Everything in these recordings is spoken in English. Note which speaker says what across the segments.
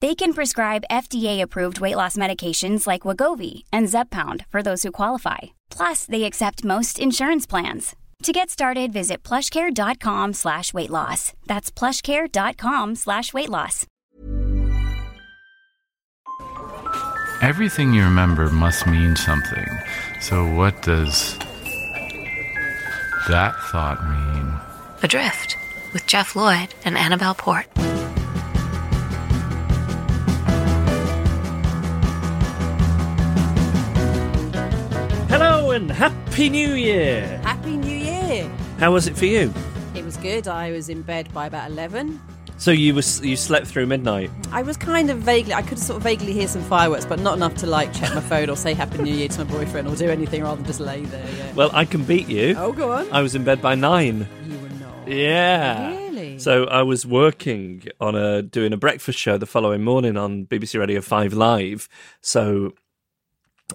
Speaker 1: They can prescribe FDA-approved weight loss medications like Wegovy and Zepbound for those who qualify. Plus, they accept most insurance plans. To get started, visit plushcare.com slash weight loss. That's plushcare.com slash weight loss.
Speaker 2: Everything you remember must mean something. So, what does that thought mean?
Speaker 3: Adrift with Jeff Lloyd and Annabelle Port.
Speaker 4: Hello and Happy New Year!
Speaker 5: Happy New Year!
Speaker 4: How was it for you?
Speaker 5: It was good. I was in bed by about 11.
Speaker 4: So you was you slept through midnight.
Speaker 5: I was kind of vaguely, I could sort of vaguely hear some fireworks, but not enough to like check my phone or say Happy New Year to my boyfriend or do anything rather than just lay there. Yeah.
Speaker 4: Well, I can beat you.
Speaker 5: oh, go on.
Speaker 4: I was in bed by nine.
Speaker 5: you were not.
Speaker 4: Yeah.
Speaker 5: Really?
Speaker 4: So I was working on a doing a breakfast show the following morning on BBC Radio Five Live. So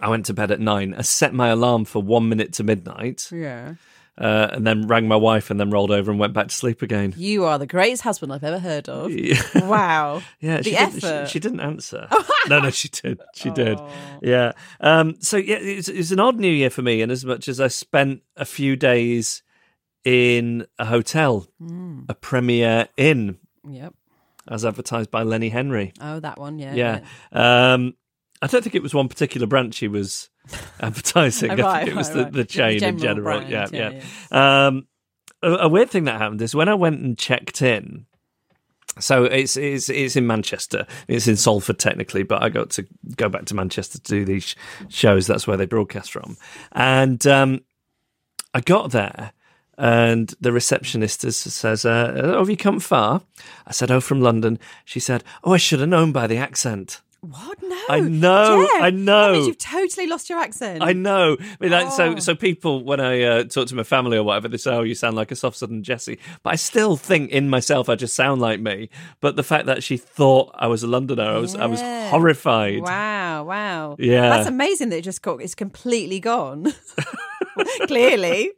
Speaker 4: I went to bed at nine. I set my alarm for one minute to midnight,
Speaker 5: Yeah.
Speaker 4: uh, and then rang my wife, and then rolled over and went back to sleep again.
Speaker 5: You are the greatest husband I've ever heard of.
Speaker 4: Yeah.
Speaker 5: Wow.
Speaker 4: Yeah,
Speaker 5: The
Speaker 4: she.
Speaker 5: Oh.
Speaker 4: she, she didn't answer. no, no, she did. She did. Yeah. Um, so yeah, it's, it's an odd New Year for me, and as much as I spent a few days in a hotel,
Speaker 5: Hmm.
Speaker 4: a Premier Inn,
Speaker 5: Yep.
Speaker 4: as advertised by Lenny Henry.
Speaker 5: Oh, that one. Yeah.
Speaker 4: Yeah. Um, I don't think it was one particular branch he was advertising.
Speaker 5: Oh,
Speaker 4: I think it was
Speaker 5: right,
Speaker 4: the,
Speaker 5: right.
Speaker 4: the
Speaker 5: The
Speaker 4: chain in
Speaker 5: general
Speaker 4: general. yeah,
Speaker 5: brand,
Speaker 4: yeah. Um, a, a weird thing that happened is when I went and checked in. So it's it's it's in Manchester. It's in Salford technically, but I got to go back to Manchester to do these shows. That's where they broadcast from. And um, I got there, and the receptionist is- says, uh, "Oh, have you come far?" I said, "Oh, from London." She said, "Oh, I should have known by the accent."
Speaker 5: What? No.
Speaker 4: I know,
Speaker 5: Jeff,
Speaker 4: I know.
Speaker 5: That means you've totally lost your accent.
Speaker 4: I know. I mean, like, So,
Speaker 5: Oh.
Speaker 4: so people when I uh, talk to my family or whatever, they say, "Oh, you sound like a soft Southern Jesse," but I still think in myself I just sound like me. But the fact that she thought I was a Londoner, I was, I was horrified.
Speaker 5: Wow, wow.
Speaker 4: Yeah.
Speaker 5: That's amazing that it just got, it's completely gone. Clearly.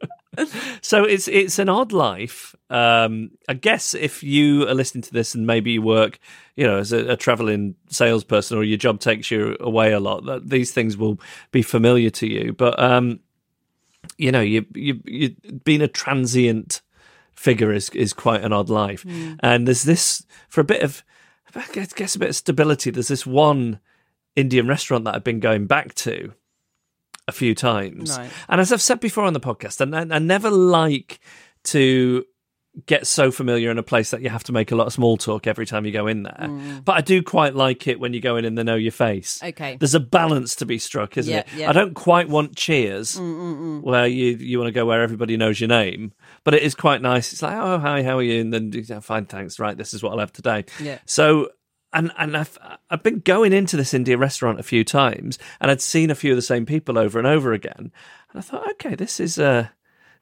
Speaker 4: So it's it's an odd life. Um, I guess if you are listening to this and maybe you work, you know, as a, a traveling salesperson or your job takes you away a lot, that these things will be familiar to you. But um, you know, you you you being a transient figure is is quite an odd life. And there's this for a bit of, I guess a bit of stability. There's this one Indian restaurant that I've been going back to a few times.
Speaker 5: Right.
Speaker 4: And as I've said before on the podcast, and I, I never like to get so familiar in a place that you have to make a lot of small talk every time you go in there. Mm. But I do quite like it when you go in and they know your face.
Speaker 5: Mm. Okay.
Speaker 4: There's a balance to be struck, isn't
Speaker 5: Yeah,
Speaker 4: it?
Speaker 5: yeah.
Speaker 4: I don't quite want cheers mm, mm, where you you want to go where everybody knows your name, but it is quite nice. It's like, oh hi, how are you? And then yeah, fine, thanks. Right, this is what I'll have today.
Speaker 5: Yeah.
Speaker 4: So and and I've I've been going into this Indian restaurant a few times, and I'd seen a few of the same people over and over again, and I thought, okay, this is uh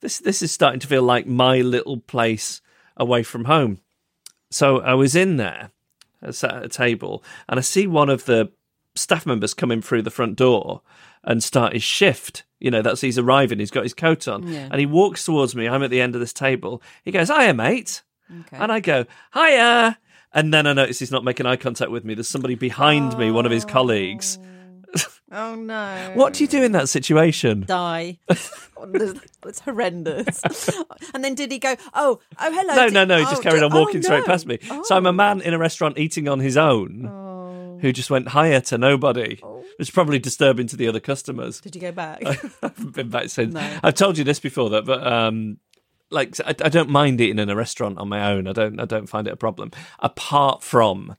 Speaker 4: this this is starting to feel like my little place away from home. So I was in there, I sat at a table, and I see one of the staff members coming through the front door and start his shift. You know, that's he's arriving, he's got his coat on,
Speaker 5: Yeah.
Speaker 4: and he walks towards me. I'm at the end of this table. He goes, Hiya, mate.
Speaker 5: Okay.
Speaker 4: And I go, Hiya. And then I notice he's not making eye contact with me. There's somebody behind me, one of his colleagues.
Speaker 5: oh no.
Speaker 4: What do you do in that situation?
Speaker 5: Die. it's horrendous. and then did he go, oh, oh, hello.
Speaker 4: No,
Speaker 5: did-
Speaker 4: no, no. He
Speaker 5: oh,
Speaker 4: just carried
Speaker 5: did-
Speaker 4: on walking
Speaker 5: oh,
Speaker 4: straight past me. So I'm a man in a restaurant eating on his own
Speaker 5: Oh.
Speaker 4: who just went higher to nobody. It's probably disturbing to the other customers.
Speaker 5: Did you go back?
Speaker 4: I haven't been back since.
Speaker 5: No.
Speaker 4: I've told you this before, that, but um, like I, I don't mind eating in a restaurant on my own. I don't I don't find it a problem. Apart from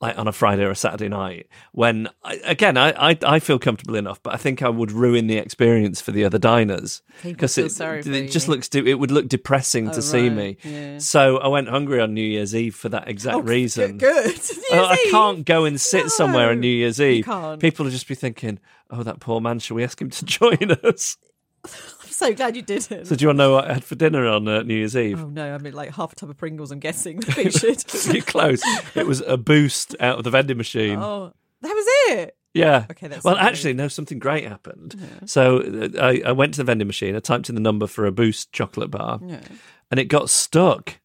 Speaker 4: like on a Friday or a Saturday night when I, again I, I I feel comfortable enough, but I think I would ruin the experience for the other diners
Speaker 5: because
Speaker 4: it,
Speaker 5: sorry
Speaker 4: it just looks it would look depressing
Speaker 5: Oh,
Speaker 4: to see me.
Speaker 5: yeah.
Speaker 4: So I went hungry on New Year's Eve for that exact
Speaker 5: Oh,
Speaker 4: reason.
Speaker 5: Good.
Speaker 4: I can't go and sit somewhere on New Year's Eve. People will just be thinking, "Oh, that poor man. Shall we ask him to join us?"
Speaker 5: I'm so glad you didn't.
Speaker 4: So, do you want to know what I had for dinner on uh, New Year's Eve?
Speaker 5: Oh no, I mean like half a tub of Pringles. I'm guessing.
Speaker 4: You're close. It was a boost out of the vending machine.
Speaker 5: oh, that was it.
Speaker 4: Yeah.
Speaker 5: Okay, that's
Speaker 4: well, actually, no. Something great happened. So uh, I, I went to the vending machine. I typed in the number for a Boost chocolate bar,
Speaker 5: Yeah,
Speaker 4: and it got stuck.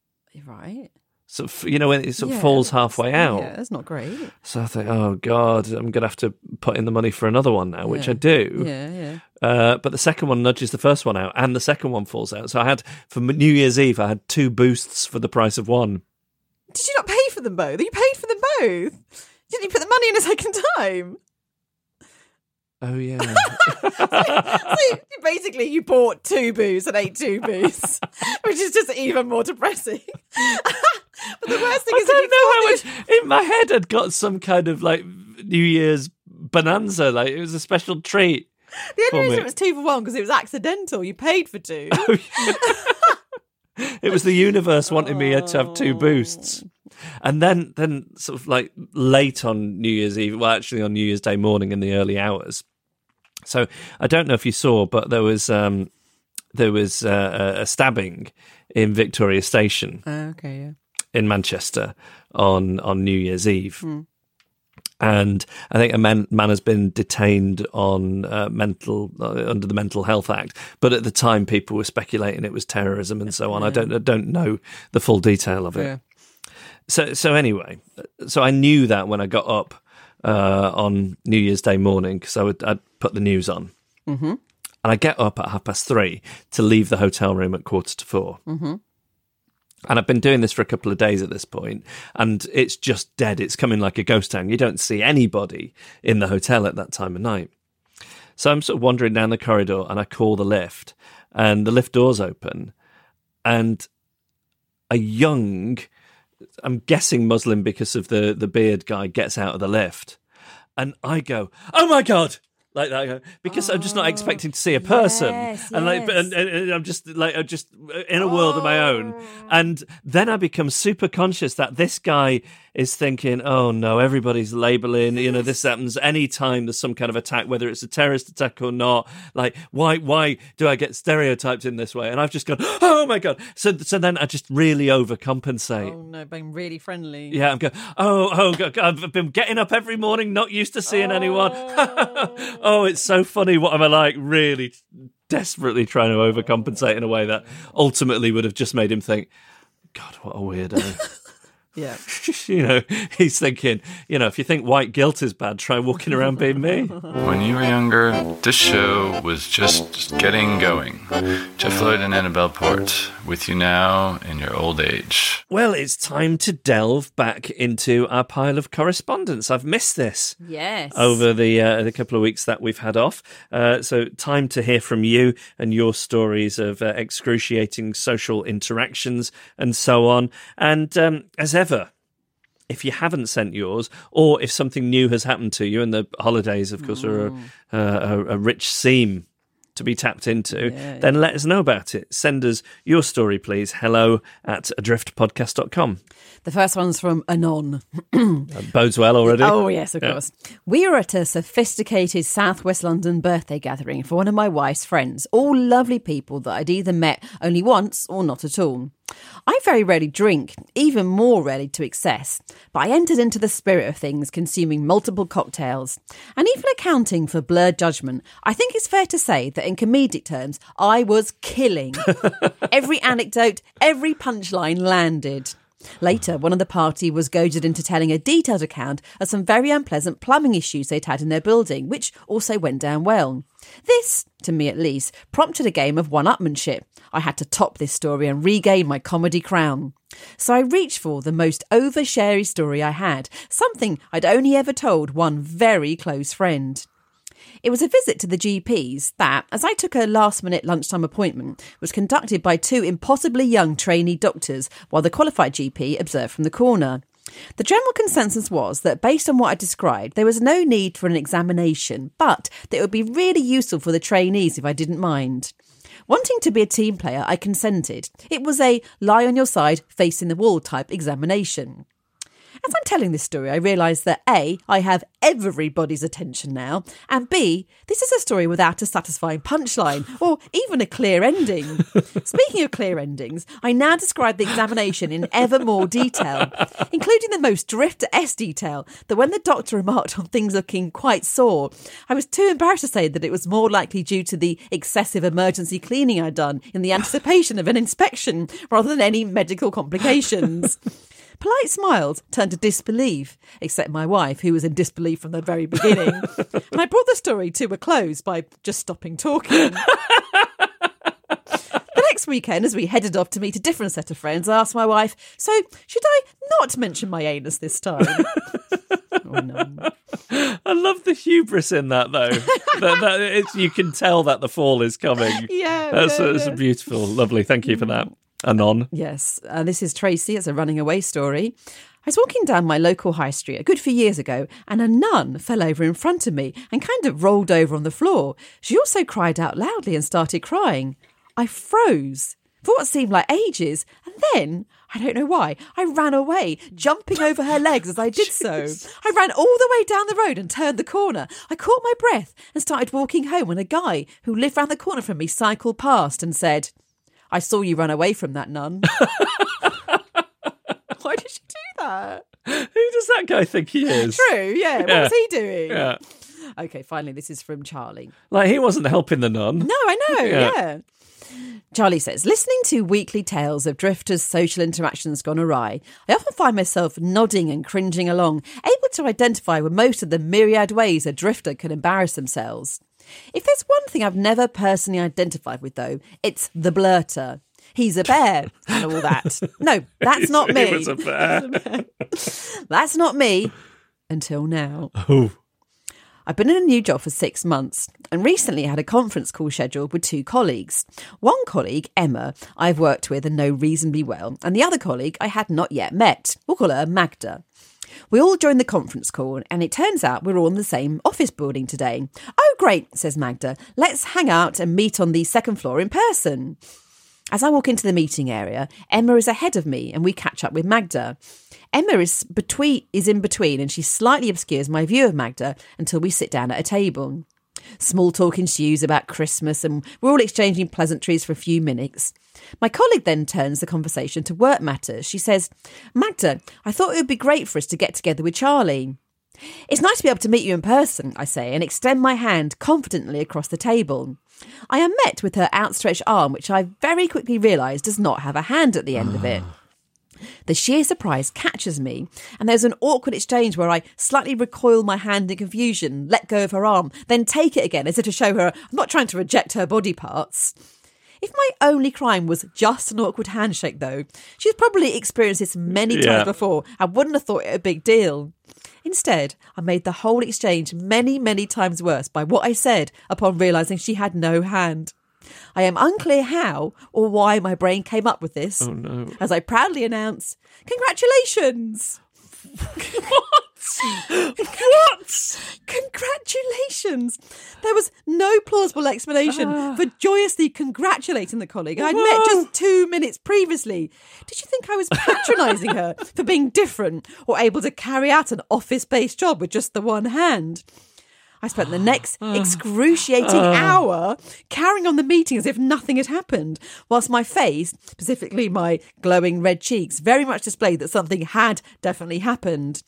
Speaker 5: right.
Speaker 4: So f- you know when it sort of
Speaker 5: Yeah,
Speaker 4: falls halfway out.
Speaker 5: Yeah, that's not great.
Speaker 4: So I think, oh god, I'm gonna have to put in the money for another one now, which
Speaker 5: Yeah.
Speaker 4: I do.
Speaker 5: Yeah, yeah.
Speaker 4: Uh, but the second one nudges the first one out, and the second one falls out. So I had for New Year's Eve, I had two boosts for the price of one.
Speaker 5: Did you not pay for them both? You paid for them both. Didn't you put the money in a second time?
Speaker 4: Oh yeah.
Speaker 5: so you- basically, you bought two booze and ate two booze, which is just even more depressing. but the worst thing
Speaker 4: I
Speaker 5: is, if
Speaker 4: don't know how much in my head I'd got some kind of like New Year's bonanza, like it was a special treat.
Speaker 5: the only reason it was two for one because it was accidental. You paid for two.
Speaker 4: Oh, it was the universe wanting me to have two boosts. Oh. And then, then sort of like late on New Year's Eve, well, actually on New Year's Day morning in the early hours. So I don't know if you saw, but there was um, there was uh, a stabbing in Victoria Station
Speaker 5: Oh, okay, yeah.
Speaker 4: in Manchester on on New Year's Eve. And I think a man, man has been detained on uh, mental uh, under the Mental Health Act, but at the time people were speculating it was terrorism and so on. I don't I don't know the full detail of it.
Speaker 5: Yeah.
Speaker 4: So so anyway, so I knew that when I got up uh, on New Year's Day morning because I would I'd put the news on, mm-hmm. and I get up at half past three to leave the hotel room at quarter to 4 Mm-hmm. And I've been doing this for a couple of days at this point, and it's just dead. It's coming like a ghost town. You don't see anybody in the hotel at that time of night. So I'm sort of wandering down the corridor, and I call the lift, and the lift doors open, and a young, I'm guessing Muslim because of the the beard guy, gets out of the lift, and I go, "Oh my god!" Like that, because I'm just not expecting to see a oh, person,
Speaker 5: yes,
Speaker 4: and like, but, and, and, and I'm just like, I'm just in a world of my own, oh. and then I become super conscious that this guy is thinking, "Oh no, everybody's labeling, you know, this happens anytime there's some kind of attack, whether it's a terrorist attack or not. Like, why, why do I get stereotyped in this way?" And I've just gone, "Oh my god!" So, so then I just really overcompensate.
Speaker 5: Oh no, being really friendly.
Speaker 4: Yeah, I'm going. Oh, oh, God, I've been getting up every morning, not used to seeing anyone. Oh. oh, it's so funny. What am I like? Really, desperately trying to overcompensate in a way that oh. ultimately would have just made him think, "God, what a weirdo."
Speaker 5: Yeah.
Speaker 4: you know, he's thinking, you know, if you think white guilt is bad, try walking around being me.
Speaker 2: When you were younger, this show was just getting going. Jeff Lloyd and Annabelle Port with you now in your old age.
Speaker 4: Well, it's time to delve back into our pile of correspondence. I've missed this.
Speaker 5: Yes.
Speaker 4: over the uh, the couple of weeks that we've had off. Uh, so time to hear from you and your stories of uh, excruciating social interactions and so on. And um, as ever. If you haven't sent yours, or if something new has happened to you, and the holidays, of course, are a, a, a rich seam to be tapped into, then let us know about it. Send us your story, please. Hello at adriftpodcast.com.
Speaker 5: The first one's from Anon.
Speaker 4: Bodes well already.
Speaker 5: Oh, yes, of
Speaker 4: Yeah.
Speaker 5: course. We were at a sophisticated Southwest London birthday gathering for one of my wife's friends, all lovely people that I'd either met only once or not at all. I very rarely drink, even more rarely to excess, but I entered into the spirit of things, consuming multiple cocktails. And even accounting for blurred judgment, I think it's fair to say that in comedic terms, I was killing. every anecdote, every punchline landed. Later, one of the party was goaded into telling a detailed account of some very unpleasant plumbing issues they'd had in their building, which also went down well. This, to me at least, prompted a game of one upmanship. I had to top this story and regain my comedy crown. So I reached for the most oversharey story I had, something I'd only ever told one very close friend. It was a visit to the GP's that, as I took a last minute lunchtime appointment, was conducted by two impossibly young trainee doctors while the qualified GP observed from the corner. The general consensus was that based on what I described, there was no need for an examination, but that it would be really useful for the trainees if I didn't mind. Wanting to be a team player, I consented. It was a lie on your side, facing the wall type examination. As I'm telling this story, I realise that A, I have everybody's attention now, and B, this is a story without a satisfying punchline or even a clear ending. Speaking of clear endings, I now describe the examination in ever more detail, including the most drifter S detail that when the doctor remarked on things looking quite sore, I was too embarrassed to say that it was more likely due to the excessive emergency cleaning I'd done in the anticipation of an inspection rather than any medical complications. Polite smiles turned to disbelief, except my wife, who was in disbelief from the very beginning. and I brought the story to a close by just stopping talking. the next weekend, as we headed off to meet a different set of friends, I asked my wife, So, should I not mention my anus this time? oh, no.
Speaker 4: I love the hubris in that, though. that, that it's, you can tell that the fall is coming.
Speaker 5: Yeah,
Speaker 4: that's,
Speaker 5: yeah,
Speaker 4: that's
Speaker 5: yeah.
Speaker 4: beautiful. Lovely. Thank you for that. Anon.
Speaker 5: Yes, uh, this is Tracy. It's a running away story. I was walking down my local high street a good few years ago, and a nun fell over in front of me and kind of rolled over on the floor. She also cried out loudly and started crying. I froze for what seemed like ages, and then, I don't know why, I ran away, jumping over her legs as I did so. I ran all the way down the road and turned the corner. I caught my breath and started walking home when a guy who lived round the corner from me cycled past and said, I saw you run away from that nun. Why did she do that?
Speaker 4: Who does that guy think he is?
Speaker 5: True, yeah. What was he doing?
Speaker 4: Yeah.
Speaker 5: Okay, finally, this is from Charlie.
Speaker 4: Like, he wasn't helping the nun.
Speaker 5: No, I know,
Speaker 4: Yeah.
Speaker 5: yeah. Charlie says, listening to weekly tales of drifters' social interactions gone awry, I often find myself nodding and cringing along, able to identify with most of the myriad ways a drifter can embarrass themselves. If there's one thing I've never personally identified with, though, it's the blurter. He's a bear and all that. No, that's not
Speaker 4: He
Speaker 5: me.
Speaker 4: was a bear.
Speaker 5: That's not me until now.
Speaker 4: Oh.
Speaker 5: I've been in a new job for six months and recently had a conference call scheduled with two colleagues. One colleague, Emma, I've worked with and know reasonably well, and the other colleague I had not yet met. We'll call her Magda. We all join the conference call, and it turns out we're all in the same office building today. Oh, great, says Magda. Let's hang out and meet on the second floor in person. As I walk into the meeting area, Emma is ahead of me and we catch up with Magda. Emma is between is in between and she slightly obscures my view of Magda until we sit down at a table. Small talk ensues about Christmas and we're all exchanging pleasantries for a few minutes. My colleague then turns the conversation to work matters. She says, Magda, I thought it would be great for us to get together with Charlie. It's nice to be able to meet you in person, I say, and extend my hand confidently across the table. I am met with her outstretched arm, which I very quickly realise does not have a hand at the end of it. The sheer surprise catches me, and there's an awkward exchange where I slightly recoil my hand in confusion, let go of her arm, then take it again as if to show her I'm not trying to reject her body parts. If my only crime was just an awkward handshake, though, she's probably experienced this many times
Speaker 4: Yeah.
Speaker 5: before and wouldn't have thought it a big deal. Instead, I made the whole exchange many, many times worse by what I said upon realising she had no hand. I am unclear how or why my brain came up with this.
Speaker 4: Oh, no.
Speaker 5: As I proudly announce, Congratulations!
Speaker 4: What? what?
Speaker 5: Congratulations! There was no plausible explanation ah. for joyously congratulating the colleague I'd met just two minutes previously. Did you think I was patronising her for being different or able to carry out an office based job with just the one hand? I spent the next uh. excruciating uh. hour carrying on the meeting as if nothing had happened, whilst my face, specifically my glowing red cheeks, very much displayed that something had definitely happened.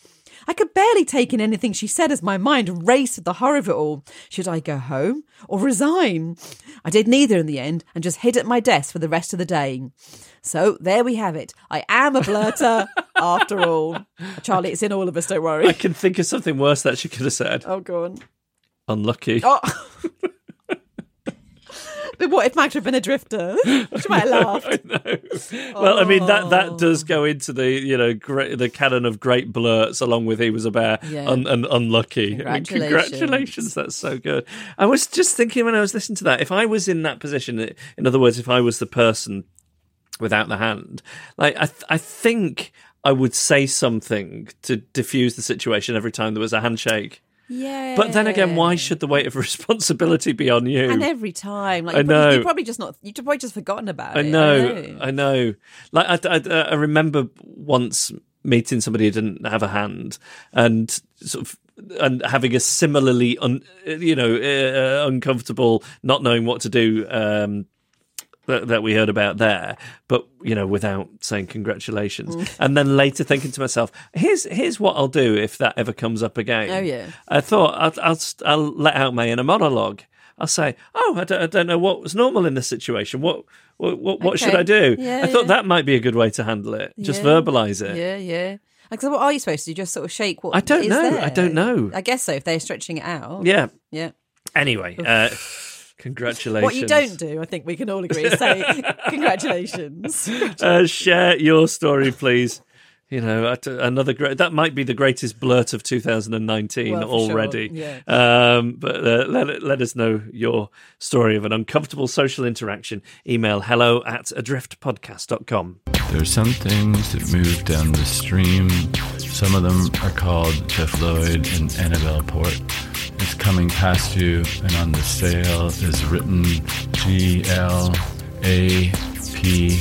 Speaker 5: I could barely take in anything she said as my mind raced with the horror of it all. Should I go home or resign? I did neither in the end and just hid at my desk for the rest of the day. So there we have it. I am a blurter after all. Charlie, it's in all of us, don't worry.
Speaker 4: I can think of something worse that she could have said.
Speaker 5: Oh, go on.
Speaker 4: Unlucky.
Speaker 5: Oh. But what if Magda had been a drifter? She might have laughed.
Speaker 4: Well, I mean that that
Speaker 5: Oh.
Speaker 4: does go oh. into the you know great, the canon of great blurts, along with he was a bear
Speaker 5: Yeah.
Speaker 4: un, un, unlucky. I mean,
Speaker 5: Congratulations.
Speaker 4: congratulations, that's so good. I was just thinking when I was listening to that, if I was in that position, in other words, if I was the person without the hand, like I th- I think I would say something to diffuse the situation every time there was a handshake.
Speaker 5: Yeah.
Speaker 4: But then again, why should the weight of responsibility be on you?
Speaker 5: And every time, like
Speaker 4: I
Speaker 5: you probably,
Speaker 4: know.
Speaker 5: you probably just not, You've probably just forgotten about
Speaker 4: I
Speaker 5: it.
Speaker 4: I know, I know. Like I, I, I remember once meeting somebody who didn't have a hand, and sort of and having a similarly, un, you know, uh, uncomfortable, not knowing what to do. Um, that, that we heard about there, but you know, without saying congratulations,
Speaker 5: Mm.
Speaker 4: and then later thinking to myself, "Here's here's what I'll do if that ever comes up again."
Speaker 5: Oh, yeah.
Speaker 4: I thought I'll I'll, I'll let out my inner monologue. I'll say, "Oh, I don't, I don't know what was normal in this situation. What what what, what should I do?"
Speaker 5: Yeah,
Speaker 4: I thought
Speaker 5: yeah.
Speaker 4: that might be a good way to handle it. Just
Speaker 5: Yeah.
Speaker 4: verbalize it.
Speaker 5: Yeah, yeah. Like, so what are you supposed to do? Just sort of shake what
Speaker 4: I don't know.
Speaker 5: there?
Speaker 4: I don't know.
Speaker 5: I guess so. If they're stretching it out.
Speaker 4: Yeah.
Speaker 5: Yeah.
Speaker 4: Anyway, uh, congratulations.
Speaker 5: What you don't do, I think we can all agree, is say congratulations.
Speaker 4: uh, share your story, please. You know, another great. That might be the greatest blurt of 2019
Speaker 5: Well, for sure,
Speaker 4: already.
Speaker 5: yeah.
Speaker 4: Um, but uh, let let us know your story of an uncomfortable social interaction. Email hello at adriftpodcast.com.
Speaker 2: There's some things that move down the stream. Some of them are called Jeff Lloyd and Annabelle Port. It's coming past you, and on the sail is written G L A P,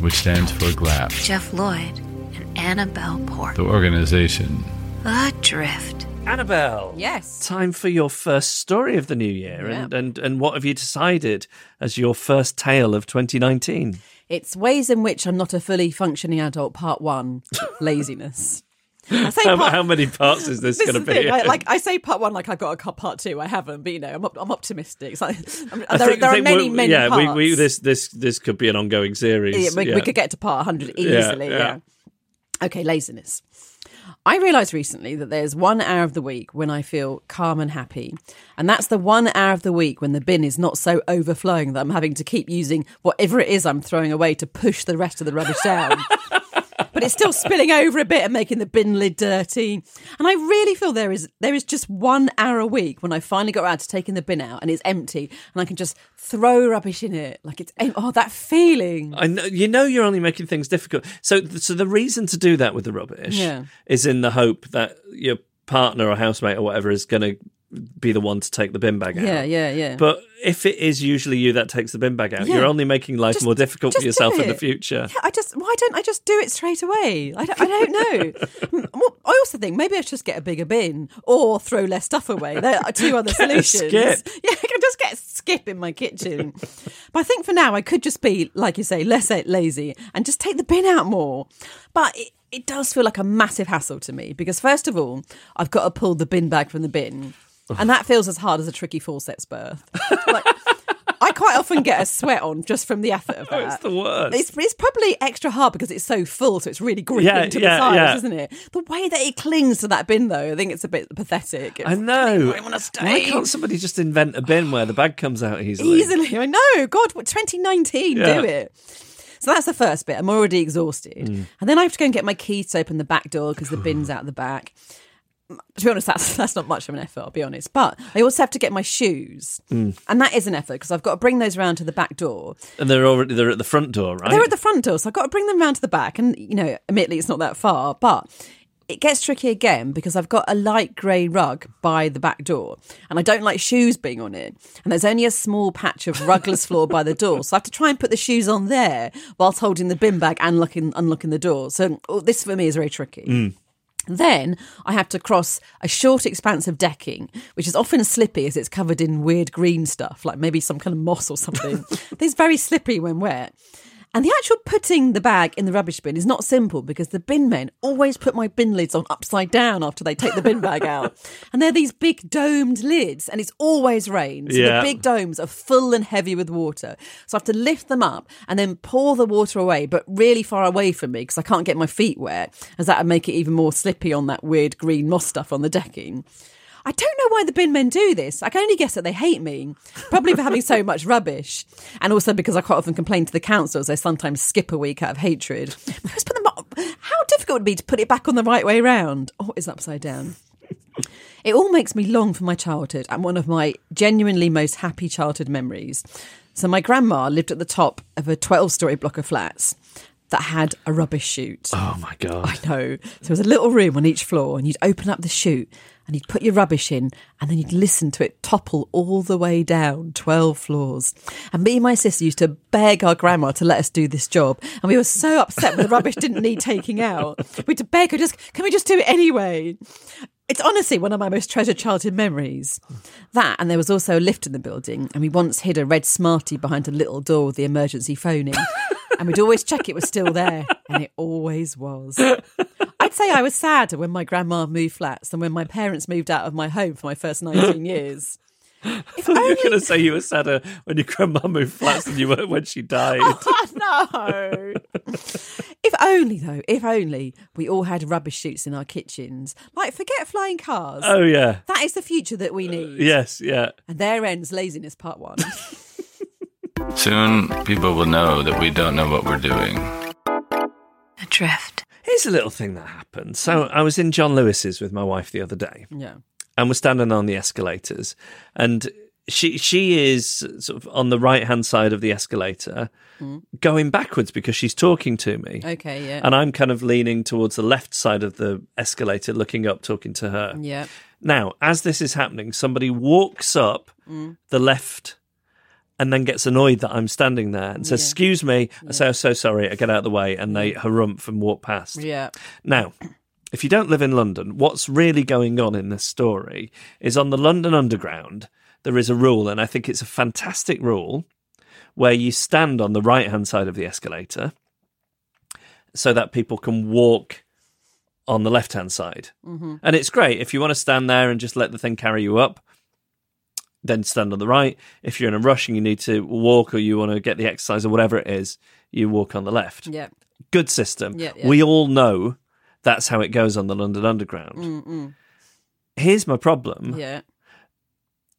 Speaker 2: which stands for GLAP,
Speaker 3: Jeff Lloyd and Annabelle Port.
Speaker 2: the organization.
Speaker 3: Adrift.
Speaker 4: Annabelle.
Speaker 5: yes.
Speaker 4: Time for your first story of the new year, and, and and what have you decided as your first tale of 2019?
Speaker 5: It's ways in which I'm not a fully functioning adult, part one laziness. I say
Speaker 4: How,
Speaker 5: part,
Speaker 4: how many parts is this,
Speaker 5: this
Speaker 4: going to be?
Speaker 5: thing, I, like I say part one, like I've got a part two. I haven't, but you know, I'm, I'm optimistic. Like, I'm, there,
Speaker 4: think-
Speaker 5: there are many, many
Speaker 4: yeah,
Speaker 5: parts.
Speaker 4: we, we this this this could be an ongoing series.
Speaker 5: Yeah, we,
Speaker 4: yeah.
Speaker 5: we could get to part 100
Speaker 4: Yeah,
Speaker 5: easily.
Speaker 4: yeah.
Speaker 5: Yeah. Okay, laziness. I realised recently that there's one hour of the week when I feel calm and happy. And that's the one hour of the week when the bin is not so overflowing that I'm having to keep using whatever it is I'm throwing away to push the rest of the rubbish down. but it's still spilling over a bit and making the bin lid dirty. And I really feel there is there is just one hour a week when I finally got around to taking the bin out and it's empty and I can just throw rubbish in it like it's em- oh that feeling.
Speaker 4: I know you know you're only making things difficult. So so the reason to do that with the rubbish
Speaker 5: Yeah.
Speaker 4: is in the hope that your partner or housemate or whatever is going to be the one to take the bin bag out.
Speaker 5: Yeah, yeah, yeah.
Speaker 4: But if it is usually you that takes the bin bag out,
Speaker 5: Yeah.
Speaker 4: you're only making life
Speaker 5: Just-
Speaker 4: more difficult for yourself in the future.
Speaker 5: Yeah, I just why don't I just do it straight away? I don't, I don't know. I also think maybe I should just get a bigger bin or throw less stuff away. There are two other solutions.
Speaker 4: skip.
Speaker 5: Yeah, I can just get a skip in my kitchen. but I think for now I could just be like you say, less lazy and just take the bin out more. But it, it does feel like a massive hassle to me because first of all, I've got to pull the bin bag from the bin, and that feels as hard as a tricky forceps birth. Like, I quite often get a sweat on just from the effort of that.
Speaker 4: Oh, it's the worst.
Speaker 5: It's, it's probably extra hard because it's so full, so it's really gripping
Speaker 4: Yeah,
Speaker 5: to
Speaker 4: yeah,
Speaker 5: the sides,
Speaker 4: yeah.
Speaker 5: isn't it? The way that it clings to that bin, though, I think it's a bit pathetic. It's
Speaker 4: I know.
Speaker 5: I want to stay.
Speaker 4: Why can't somebody just invent a bin where the bag comes out easily?
Speaker 5: Easily. I know. God, 2019,
Speaker 4: Yeah.
Speaker 5: do it. So that's the first bit. I'm already exhausted.
Speaker 4: Mm.
Speaker 5: And then I have to go and get my keys to open the back door because the bin's out the back. To be honest, that's that's not much of an effort, I'll be honest. But I also have to get my shoes.
Speaker 4: Mm.
Speaker 5: And that is an effort because I've got to bring those around to the back door.
Speaker 4: And they're already they're at the front door, right?
Speaker 5: They're at the front door, so I've got to bring them round to the back. And, you know, admittedly, it's not that far, but it gets tricky again because I've got a light grey rug by the back door and I don't like shoes being on it. And there's only a small patch of rugless floor by the door. So I have to try and put the shoes on there whilst holding the bin bag and looking, unlocking the door. So oh, this for me is very tricky. Then I have to cross a short expanse of decking, which is often slippy as it's covered in weird green stuff, like maybe some kind of moss or something. it's very slippery when wet. And the actual putting the bag in the rubbish bin is not simple because the bin men always put my bin lids on upside down after they take the bin bag out. And they're these big domed lids and it's always rain. So
Speaker 4: Yeah.
Speaker 5: the big domes are full and heavy with water. So I have to lift them up and then pour the water away, but really far away from me because I can't get my feet wet, as that would make it even more slippy on that weird green moss stuff on the decking. I don't know why the bin men do this. I can only guess that they hate me, probably for having so much rubbish, and also because I quite often complain to the council, as they sometimes skip a week out of hatred. Just put them up- How difficult would it be to put it back on the right way round? Oh, it's upside down. It all makes me long for my childhood and one of my genuinely most happy childhood memories. So, my grandma lived at the top of a 12 story block of flats that had a rubbish chute.
Speaker 4: Oh my god!
Speaker 5: I know. So, there was a little room on each floor, and you'd open up the chute and you'd put your rubbish in, and then you'd listen to it topple all the way down 12 floors. And me and my sister used to beg our grandma to let us do this job. And we were so upset when the rubbish didn't need taking out. We had to beg her, just, can we just do it anyway? It's honestly one of my most treasured childhood memories. That, and there was also a lift in the building, and we once hid a red Smartie behind a little door with the emergency phoning. And we'd always check it was still there, and it always was. I'd say I was sadder when my grandma moved flats than when my parents moved out of my home for my first 19 years. If
Speaker 4: You're
Speaker 5: only-
Speaker 4: going to say you were sadder when your grandma moved flats than you were when she died.
Speaker 5: Oh, no. if only, though, if only we all had rubbish chutes in our kitchens. Like, forget flying cars.
Speaker 4: Oh yeah,
Speaker 5: That is the future that we need.
Speaker 4: yes, yeah.
Speaker 5: And there ends laziness part one.
Speaker 2: Soon, people will know that we don't know what we're doing.
Speaker 3: Adrift.
Speaker 4: Here's a little thing that happened. So I was in John Lewis's with my wife the other day,
Speaker 5: yeah.
Speaker 4: and we're standing on the escalators, and she she is sort of on the right hand side of the escalator, hmm. going backwards because she's talking to me.
Speaker 5: Okay, yeah.
Speaker 4: And I'm kind of leaning towards the left side of the escalator, looking up, talking to her.
Speaker 5: yeah.
Speaker 4: Now, as this is happening, somebody walks up hmm. the left and then gets annoyed that I'm standing there and says,
Speaker 5: Yeah.
Speaker 4: Excuse me. I say, I'm so sorry. I get out of the way and they harumph and walk past.
Speaker 5: Yeah.
Speaker 4: Now, if you don't live in London, what's really going on in this story is on the London Underground, there is a rule, and I think it's a fantastic rule, where you stand on the right hand side of the escalator so that people can walk on the left hand side. Mm-hmm. And it's great. If you want to stand there and just let the thing carry you up, then stand on the right. If you're in a rush and you need to walk or you want to get the exercise or whatever it is, you walk on the left
Speaker 5: Yeah.
Speaker 4: good system.
Speaker 5: Yeah, yeah.
Speaker 4: We all know that's how it goes on the London Underground. Here's my problem.
Speaker 5: Yeah.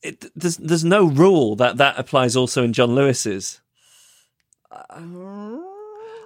Speaker 4: It, there's there's no rule that that applies also in John Lewis's. Uh,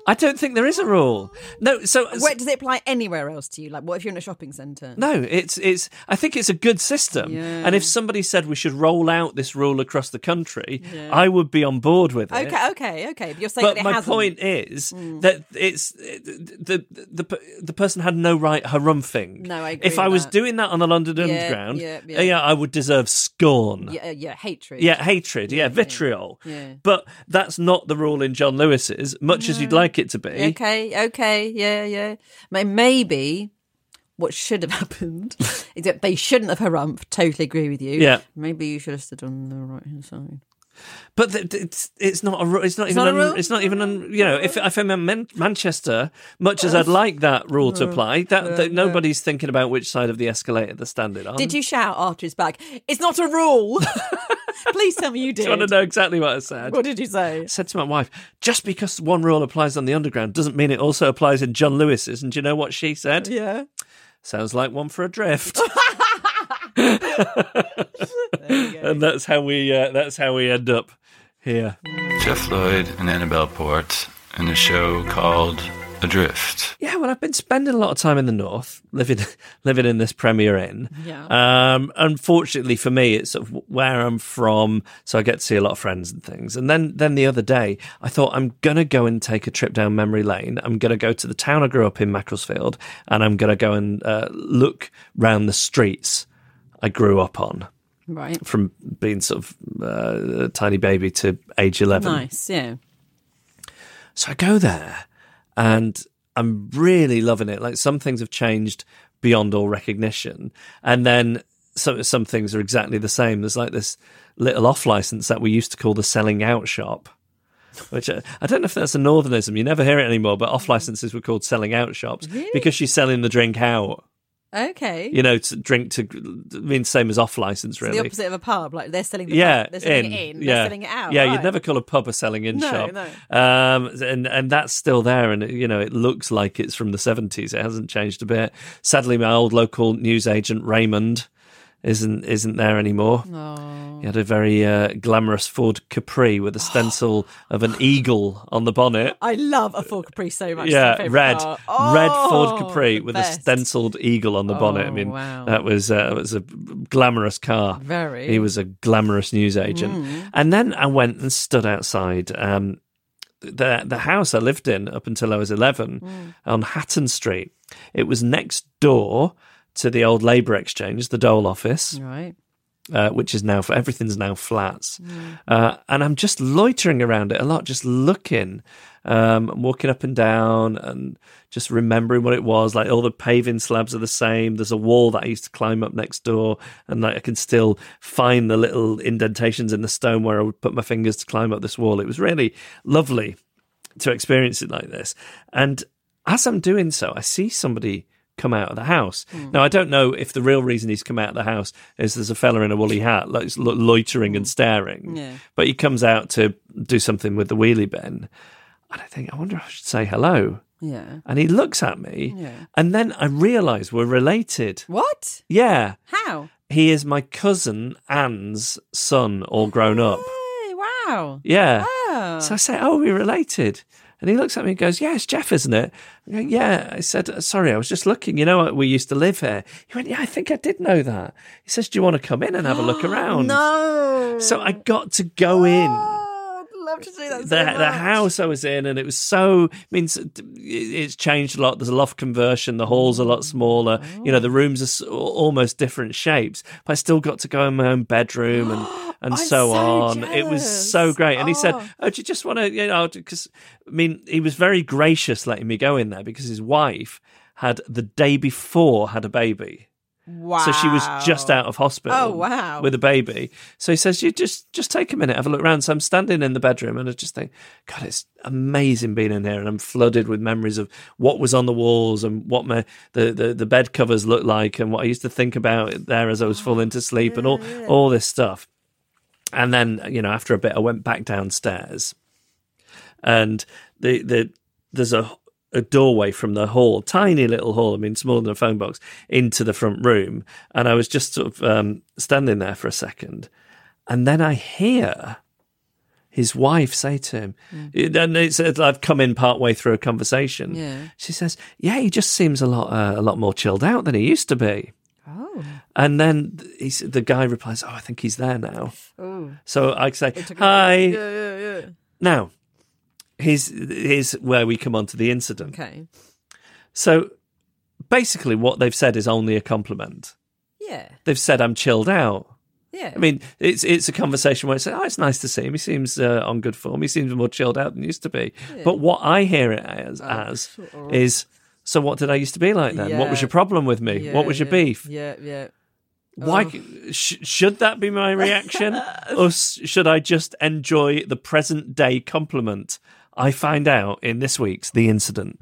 Speaker 4: I don't think there is a rule. No, so
Speaker 5: Where does it apply anywhere else to you? Like, what if you're in a shopping centre?
Speaker 4: no, it's it's. I think it's a good system.
Speaker 5: Yeah.
Speaker 4: And if somebody said we should roll out this rule across the country, I would be on board with it.
Speaker 5: Okay, okay, okay. But you're saying
Speaker 4: But
Speaker 5: that it
Speaker 4: my
Speaker 5: hasn't.
Speaker 4: point is hmm. that it's the, the the the person had no right harumphing.
Speaker 5: No, I agree
Speaker 4: If I
Speaker 5: with
Speaker 4: was
Speaker 5: that.
Speaker 4: doing that on the London Underground,
Speaker 5: yeah,
Speaker 4: yeah,
Speaker 5: yeah.
Speaker 4: I would deserve scorn.
Speaker 5: Yeah, uh, yeah, hatred.
Speaker 4: Yeah, hatred, yeah, vitriol.
Speaker 5: yeah.
Speaker 4: But that's not the rule in John Lewis's, much as you'd like it to be.
Speaker 5: Okay, okay, yeah, yeah. Maybe what should have happened is that they shouldn't have harumphed. Totally agree with you.
Speaker 4: Yeah.
Speaker 5: Maybe you should have stood on the right hand side.
Speaker 4: But it's it's not a it's not even
Speaker 5: not a
Speaker 4: un-
Speaker 5: rule?
Speaker 4: it's not even un- you know if if I'm in Man- Manchester, much as I'd like that rule to mm. apply, that, that nobody's thinking about which side of the escalator they're standing on.
Speaker 5: Did you shout after his back? It's not a rule. Please tell me you did.
Speaker 4: Do you want to know exactly what I said?
Speaker 5: What did you say?
Speaker 4: I said to my wife, just because one rule applies on the underground doesn't mean it also applies in John Lewis's. And do you know what she said?
Speaker 5: Yeah.
Speaker 4: Sounds like one for Adrift. and that's how we uh, that's how we end up here.
Speaker 2: Jeff Lloyd and Annabelle Port in a show called Adrift.
Speaker 4: Yeah, well, I've been spending a lot of time in the north, living living in this Premier Inn.
Speaker 5: Yeah.
Speaker 4: Um, unfortunately for me, it's sort of where I'm from, so I get to see a lot of friends and things. And then then the other day, I thought I'm gonna go and take a trip down memory lane. I'm gonna go to the town I grew up in, Macclesfield, and I'm gonna go and uh, look round the streets I grew up on.
Speaker 5: Right.
Speaker 4: From being sort of uh, a tiny baby to age eleven,
Speaker 5: Nice. Yeah.
Speaker 4: so I go there and I'm really loving it. Like some things have changed beyond all recognition. And then some, some things are exactly the same. There's like this little off license that we used to call the selling out shop. Which uh, I don't know if that's a northernism. You never hear it anymore, but off licenses were called selling out shops because she's selling the drink out.
Speaker 5: Okay.
Speaker 4: You know, to drink to I mean, same as off license, really.
Speaker 5: The opposite of a pub. Like they're selling the
Speaker 4: yeah,
Speaker 5: pub. They're selling
Speaker 4: in,
Speaker 5: it in.
Speaker 4: yeah,
Speaker 5: They're selling it out.
Speaker 4: Yeah,
Speaker 5: right.
Speaker 4: you'd never call a pub a selling in
Speaker 5: No,
Speaker 4: shop.
Speaker 5: no.
Speaker 4: Um, and and that's still there, and you know it looks like it's from the seventies. It hasn't changed a bit. Sadly, my old local news agent Raymond isn't isn't there anymore. He had a very uh, glamorous Ford Capri with a stencil of an eagle on the bonnet.
Speaker 5: I love a Ford Capri so much.
Speaker 4: Yeah, red, red Ford
Speaker 5: Oh,
Speaker 4: Capri with
Speaker 5: best.
Speaker 4: a stenciled eagle on the bonnet. I
Speaker 5: Oh,
Speaker 4: mean,
Speaker 5: wow.
Speaker 4: that was uh, was a glamorous car.
Speaker 5: Very.
Speaker 4: He was a glamorous news agent.
Speaker 5: Mm.
Speaker 4: And then I went and stood outside um, the the house I lived in up until I was eleven
Speaker 5: Mm.
Speaker 4: on Hatton Street. It was next door to the old Labour Exchange, the Dole office
Speaker 5: Right.
Speaker 4: uh, which is now for everything's now flats, uh, and I'm just loitering around it a lot, just looking, um, walking up and down, and just remembering what it was. Like all the paving slabs are the same. There's a wall that I used to climb up next door, and like I can still find the little indentations in the stone where I would put my fingers to climb up this wall. It was really lovely to experience it like this, and as I'm doing so, I see somebody come out of the house. Hmm. Now, I don't know if the real reason he's come out of the house is there's a fella in a woolly hat, like lo- loitering and hmm. staring.
Speaker 5: Yeah.
Speaker 4: But he comes out to do something with the wheelie bin. And I think, I wonder if I should say hello.
Speaker 5: Yeah.
Speaker 4: And he looks at me.
Speaker 5: Yeah.
Speaker 4: And then I realise we're related.
Speaker 5: What?
Speaker 4: Yeah.
Speaker 5: How?
Speaker 4: He is my cousin Anne's son, all grown up.
Speaker 5: Hey, wow.
Speaker 4: Yeah.
Speaker 5: Oh.
Speaker 4: So I say, "Oh, we're related." And he looks at me and goes, "Yeah, it's Jeff, isn't it?" I go, "Yeah." I said, "Sorry, I was just looking. You know, what? we used to live here." He went, "Yeah, I think I did know that." He says, "Do you want to come in and have a look around?"
Speaker 5: No.
Speaker 4: So I got to go in.
Speaker 5: Oh, love to see that.
Speaker 4: The,
Speaker 5: so
Speaker 4: the
Speaker 5: much.
Speaker 4: house I was in, and it was so I mean, it's changed a lot. There's a loft conversion. The hall's a lot oh. smaller. You know, the rooms are almost different shapes. But I still got to go in my own bedroom and and so,
Speaker 5: so
Speaker 4: on. It was so great. And he said,
Speaker 5: Oh.
Speaker 4: "Oh, do you just want to, you know?" Because I mean, he was very gracious letting me go in there because his wife had the day before had a baby.
Speaker 5: Wow.
Speaker 4: So she was just out of hospital.
Speaker 5: Oh, wow.
Speaker 4: With a baby. So he says, "You just just take a minute, have a look around." So I'm standing in the bedroom, and I just think, God, it's amazing being in here, and I'm flooded with memories of what was on the walls and what my the the, the bed covers looked like, and what I used to think about there as I was falling to sleep, and all all this stuff. And then you know, after a bit, I went back downstairs, and the the there's a a doorway from the hall, tiny little hall, I mean, smaller than a phone box, into the front room. And I was just sort of um, standing there for a second. And then I hear his wife say to him, and it's, I've come in part way through a conversation.
Speaker 5: Yeah.
Speaker 4: She says, Yeah, he just seems a lot, uh, a lot more chilled out than he used to be.
Speaker 5: Oh.
Speaker 4: And then he's, the guy replies, Oh, I think he's there now.
Speaker 5: Oh.
Speaker 4: So I say, Hi.
Speaker 5: Yeah, yeah, yeah.
Speaker 4: Now, here's, here's where we come on to the incident.
Speaker 5: Okay.
Speaker 4: So basically, what they've said is only a compliment.
Speaker 5: Yeah.
Speaker 4: They've said I'm chilled out.
Speaker 5: Yeah.
Speaker 4: I mean, it's it's a conversation where it's like, oh, it's nice to see him. He seems uh, on good form. He seems more chilled out than he used to be. But what I hear it as, as is, so what did I used to be like then? What was your problem with me? what was your
Speaker 5: yeah.
Speaker 4: beef?
Speaker 5: Yeah, yeah.
Speaker 4: Why sh- should that be my reaction, or should I just enjoy the present day compliment? I find out in this week's The Incident.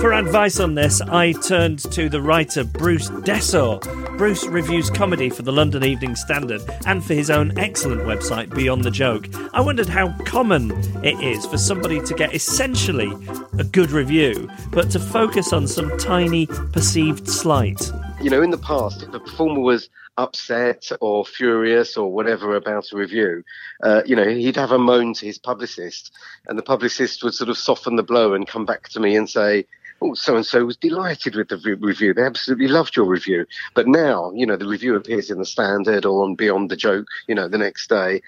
Speaker 4: For advice on this, I turned to the writer Bruce Dessau. Bruce reviews comedy for the London Evening Standard and for his own excellent website, Beyond the Joke. I wondered how common it is for somebody to get essentially a good review, but to focus on some tiny perceived slight.
Speaker 6: You know, in the past, if the performer was upset or furious or whatever about a review, uh, you know, he'd have a moan to his publicist, and the publicist would sort of soften the blow and come back to me and say, "Oh, so and so was delighted with the re- review. They absolutely loved your review." But now, you know, the review appears in the Standard or on Beyond the Joke, you know, the next day.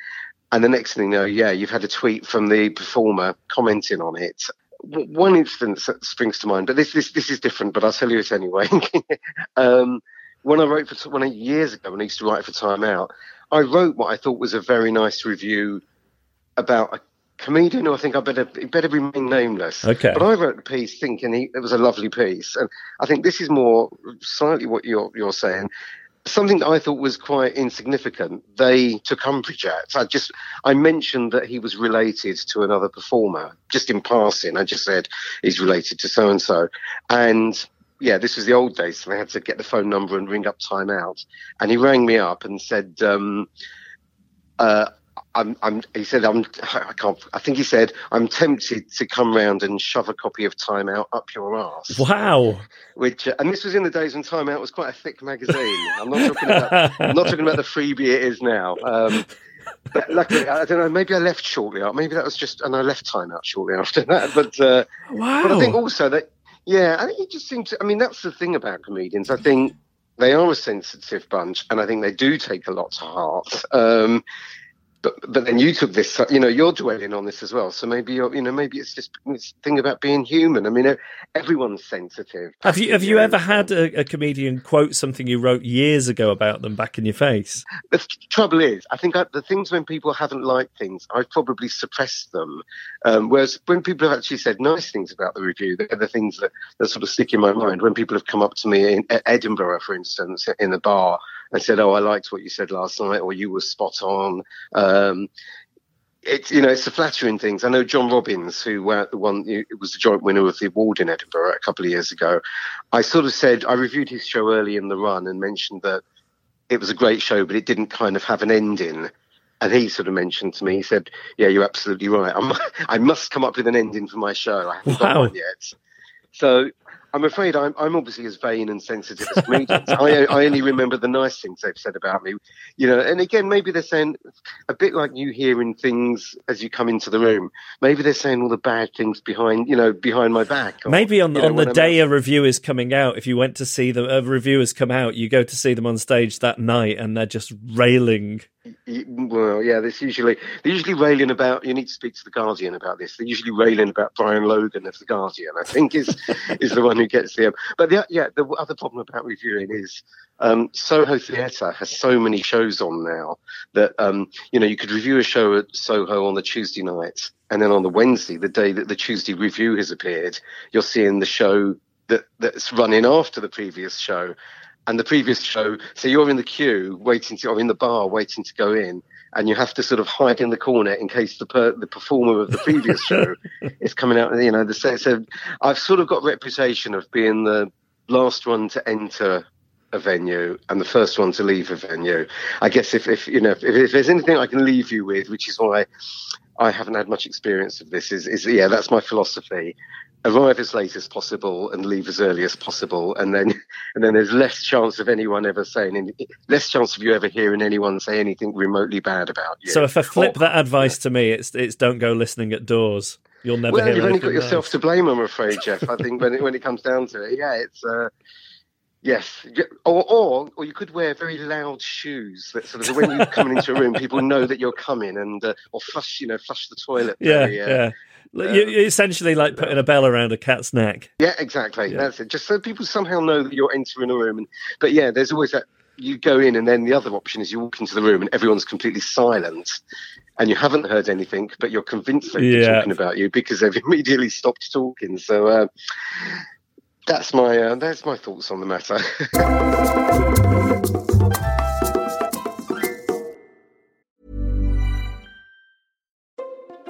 Speaker 6: And the next thing you know, yeah, you've had a tweet from the performer commenting on it. One instance that springs to mind, but this this this is different. But I'll tell you it anyway. um, when I wrote for when I, years ago, when I used to write for Time Out, I wrote what I thought was a very nice review about a comedian who I think I better it better remain nameless.
Speaker 4: Okay.
Speaker 6: But I wrote the piece thinking he, it was a lovely piece, and I think this is more slightly what you're you're saying. Something that I thought was quite insignificant, they took umbrage at. I just, I mentioned that he was related to another performer, just in passing. I just said he's related to so and so, and yeah, this was the old days, so I had to get the phone number and ring up Time Out. And he rang me up and said, um, uh, I'm, I'm, he said, I'm, I can't, I think he said, I'm tempted to come round and shove a copy of Time Out up your ass.
Speaker 4: Wow.
Speaker 6: Which, uh, and this was in the days when Time Out was quite a thick magazine. I'm not talking about, I'm not talking about the freebie it is now. Um, but luckily, I don't know, maybe I left shortly after. Maybe that was just, and I left Time Out shortly after that. But, uh,
Speaker 4: Wow.
Speaker 6: but I think also that, yeah, I think it just seems to, I mean, that's the thing about comedians. I think they are a sensitive bunch and I think they do take a lot to heart. Um, but, but then you took this, you know, you're dwelling on this as well. So maybe you're, you know, maybe it's just this thing about being human. I mean, everyone's sensitive.
Speaker 4: have you have you
Speaker 6: know.
Speaker 4: ever had a, a comedian quote something you wrote years ago about them back in your face?
Speaker 6: the th- trouble is, I think I, the things when people haven't liked things, I've probably suppressed them. Um, whereas when people have actually said nice things about the review, they're the things that, that sort of stick in my mind. When people have come up to me in Edinburgh, for instance, in the bar and said, "Oh, I liked what you said last night," or "You were spot on." Um, it's you know it's the flattering things. I know John Robins, who uh, the one who was the joint winner of the award in Edinburgh a couple of years ago. I sort of said I reviewed his show early in the run and mentioned that it was a great show, but it didn't kind of have an ending. And he sort of mentioned to me, he said, "Yeah, you're absolutely right. I'm, I must come up with an ending for my show. I haven't
Speaker 4: Wow.
Speaker 6: got one yet." So I'm afraid I'm, I'm obviously as vain and sensitive as comedians. I, I only remember the nice things they've said about me, you know. And again, maybe they're saying a bit like you hearing things as you come into the room. Maybe they're saying all the bad things behind, you know, behind my back. or,
Speaker 4: Maybe on
Speaker 6: you know,
Speaker 4: on the
Speaker 6: I'm
Speaker 4: day
Speaker 6: out-
Speaker 4: a review is coming out, if you went to see the a reviewers come out, you go to see them on stage that night, and they're just railing.
Speaker 6: Well, yeah, there's usually they're usually railing about. You need to speak to the Guardian about this. They're usually railing about Brian Logan of the Guardian. I think is is the one who gets the. But the, yeah, the other problem about reviewing is um, Soho Theatre has so many shows on now that um, you know you could review a show at Soho on the Tuesday night, and then on the Wednesday, the day that the Tuesday review has appeared, you're seeing the show that that's running after the previous show and the previous show. So you're in the queue waiting to, or in the bar waiting to go in, and you have to sort of hide in the corner in case the per, the performer of the previous show is coming out. You know, the so, so I've sort of got reputation of being the last one to enter a venue and the first one to leave a venue. I guess if, if you know if, if there's anything I can leave you with, which is why I haven't had much experience of this, is, is yeah, that's my philosophy. Arrive as late as possible and leave as early as possible, and then and then there's less chance of anyone ever saying any, less chance of you ever hearing anyone say anything remotely bad about you.
Speaker 4: So if I flip
Speaker 6: Or-
Speaker 4: that advice to me, it's it's don't go listening at doors. You'll never
Speaker 6: well,
Speaker 4: hear
Speaker 6: you've only got yourself to blame, I'm afraid, Geoff. I think when it, when it comes down to it, yeah, it's uh, yes, or, or or you could wear very loud shoes that sort of when you come into a room, people know that you're coming, and uh, or flush, you know, flush the toilet.
Speaker 4: Yeah,
Speaker 6: very, uh,
Speaker 4: yeah. You're essentially like putting a bell around a cat's neck.
Speaker 6: Yeah, exactly.
Speaker 4: Yeah.
Speaker 6: That's it. Just so people somehow know that you're entering a room. And, but yeah, there's always that you go in, and then the other option is you walk into the room and everyone's completely silent, and you haven't heard anything, but you're convinced they're
Speaker 4: Yeah.
Speaker 6: talking about you because they've immediately stopped talking. So uh, that's my uh, that's my thoughts on the matter.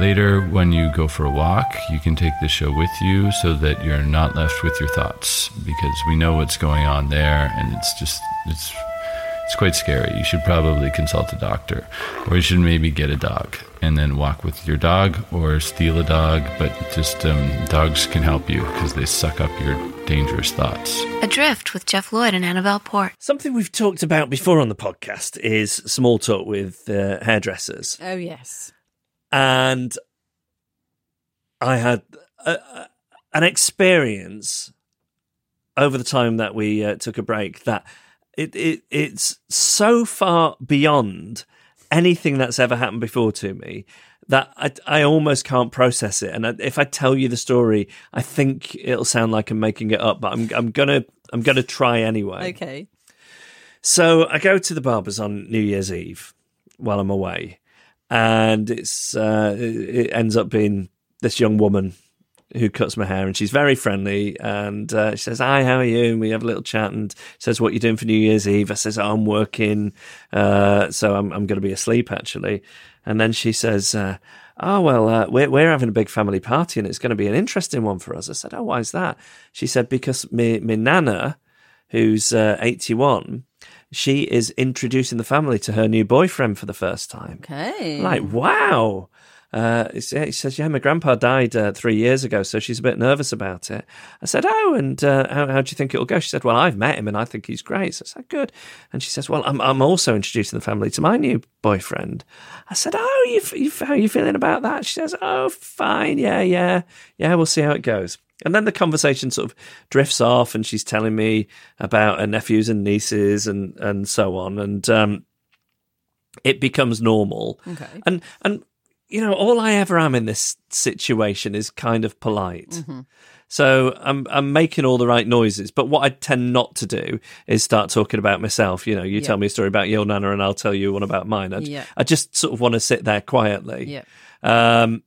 Speaker 2: Later, when you go for a walk, you can take the show with you so that you're not left with your thoughts because we know what's going on there and it's just, it's, it's quite scary. You should probably consult a doctor or you should maybe get a dog and then walk with your dog or steal a dog. But just um, dogs can help you because they suck up your dangerous thoughts.
Speaker 3: Adrift with Geoff Lloyd and Annabel Port.
Speaker 4: Something we've talked about before on the podcast is small talk with uh, hairdressers.
Speaker 5: Oh, yes.
Speaker 4: And I had a, a- an experience over the time that we uh, took a break that it, it it's so far beyond anything that's ever happened before to me that I, I almost can't process it. And I, if I tell you the story, I think it'll sound like I'm making it up, but I'm I'm gonna I'm gonna try anyway.
Speaker 5: Okay.
Speaker 4: So I go to the barber's on New Year's Eve while I'm away, and it's uh, it ends up being this young woman who cuts my hair, and she's very friendly. And uh, she says, "Hi, how are you?" And we have a little chat, and says, "What are you doing for New Year's Eve?" I says, oh, "I'm working, uh, so I'm I'm going to be asleep actually." And then she says. Uh, Oh well, uh, we're we're having a big family party and it's going to be an interesting one for us. I said, Oh, why is that? She said, Because me me nana, who's uh, eighty one, she is introducing the family to her new boyfriend for the first time.
Speaker 5: Okay.
Speaker 4: Like, wow. Uh, he says, yeah, my grandpa died uh, three years ago, so she's a bit nervous about it. I said, oh, and uh, how, how do you think it'll go? She said, well, I've met him and I think he's great. So I said, good. And she says, well, I'm, I'm also introducing the family to my new boyfriend. I said, oh, you, you, how are you feeling about that? She says, oh, fine. Yeah, yeah. Yeah, we'll see how it goes. And then the conversation sort of drifts off, and she's telling me about her nephews and nieces and, and so on. And um, it becomes normal.
Speaker 5: Okay.
Speaker 4: And and you know, all I ever am in this situation is kind of polite.
Speaker 5: Mm-hmm.
Speaker 4: So I'm I'm making all the right noises, but what I tend not to do is start talking about myself. You know, you
Speaker 5: Yeah.
Speaker 4: tell me a story about your nana, and I'll tell you one about mine. I,
Speaker 5: Yeah.
Speaker 4: I just sort of want to sit there quietly.
Speaker 5: Yeah.
Speaker 4: Um,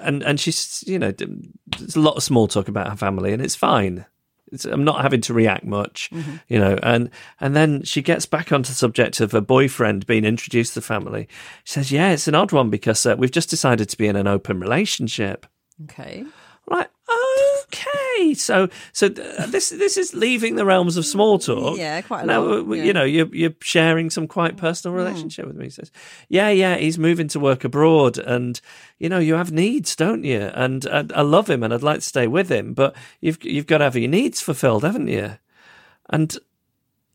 Speaker 4: and and she's you know, there's a lot of small talk about her family, and it's fine. It's, I'm not having to react much,
Speaker 5: Mm-hmm.
Speaker 4: you know. And and then she gets back onto the subject of her boyfriend being introduced to the family. She says, "Yeah, it's an odd one because uh, we've just decided to be in an open relationship."
Speaker 5: Okay.
Speaker 4: I'm okay, so so th- this this is leaving the realms of small mm, talk.
Speaker 5: Yeah, quite a
Speaker 4: Now,
Speaker 5: lot, yeah.
Speaker 4: You know, you're you're sharing some quite personal mm. relationship with me. He says, yeah, yeah, he's moving to work abroad, and you know, you have needs, don't you? And, and I love him, and I'd like to stay with him, but you've you've got to have your needs fulfilled, haven't you? And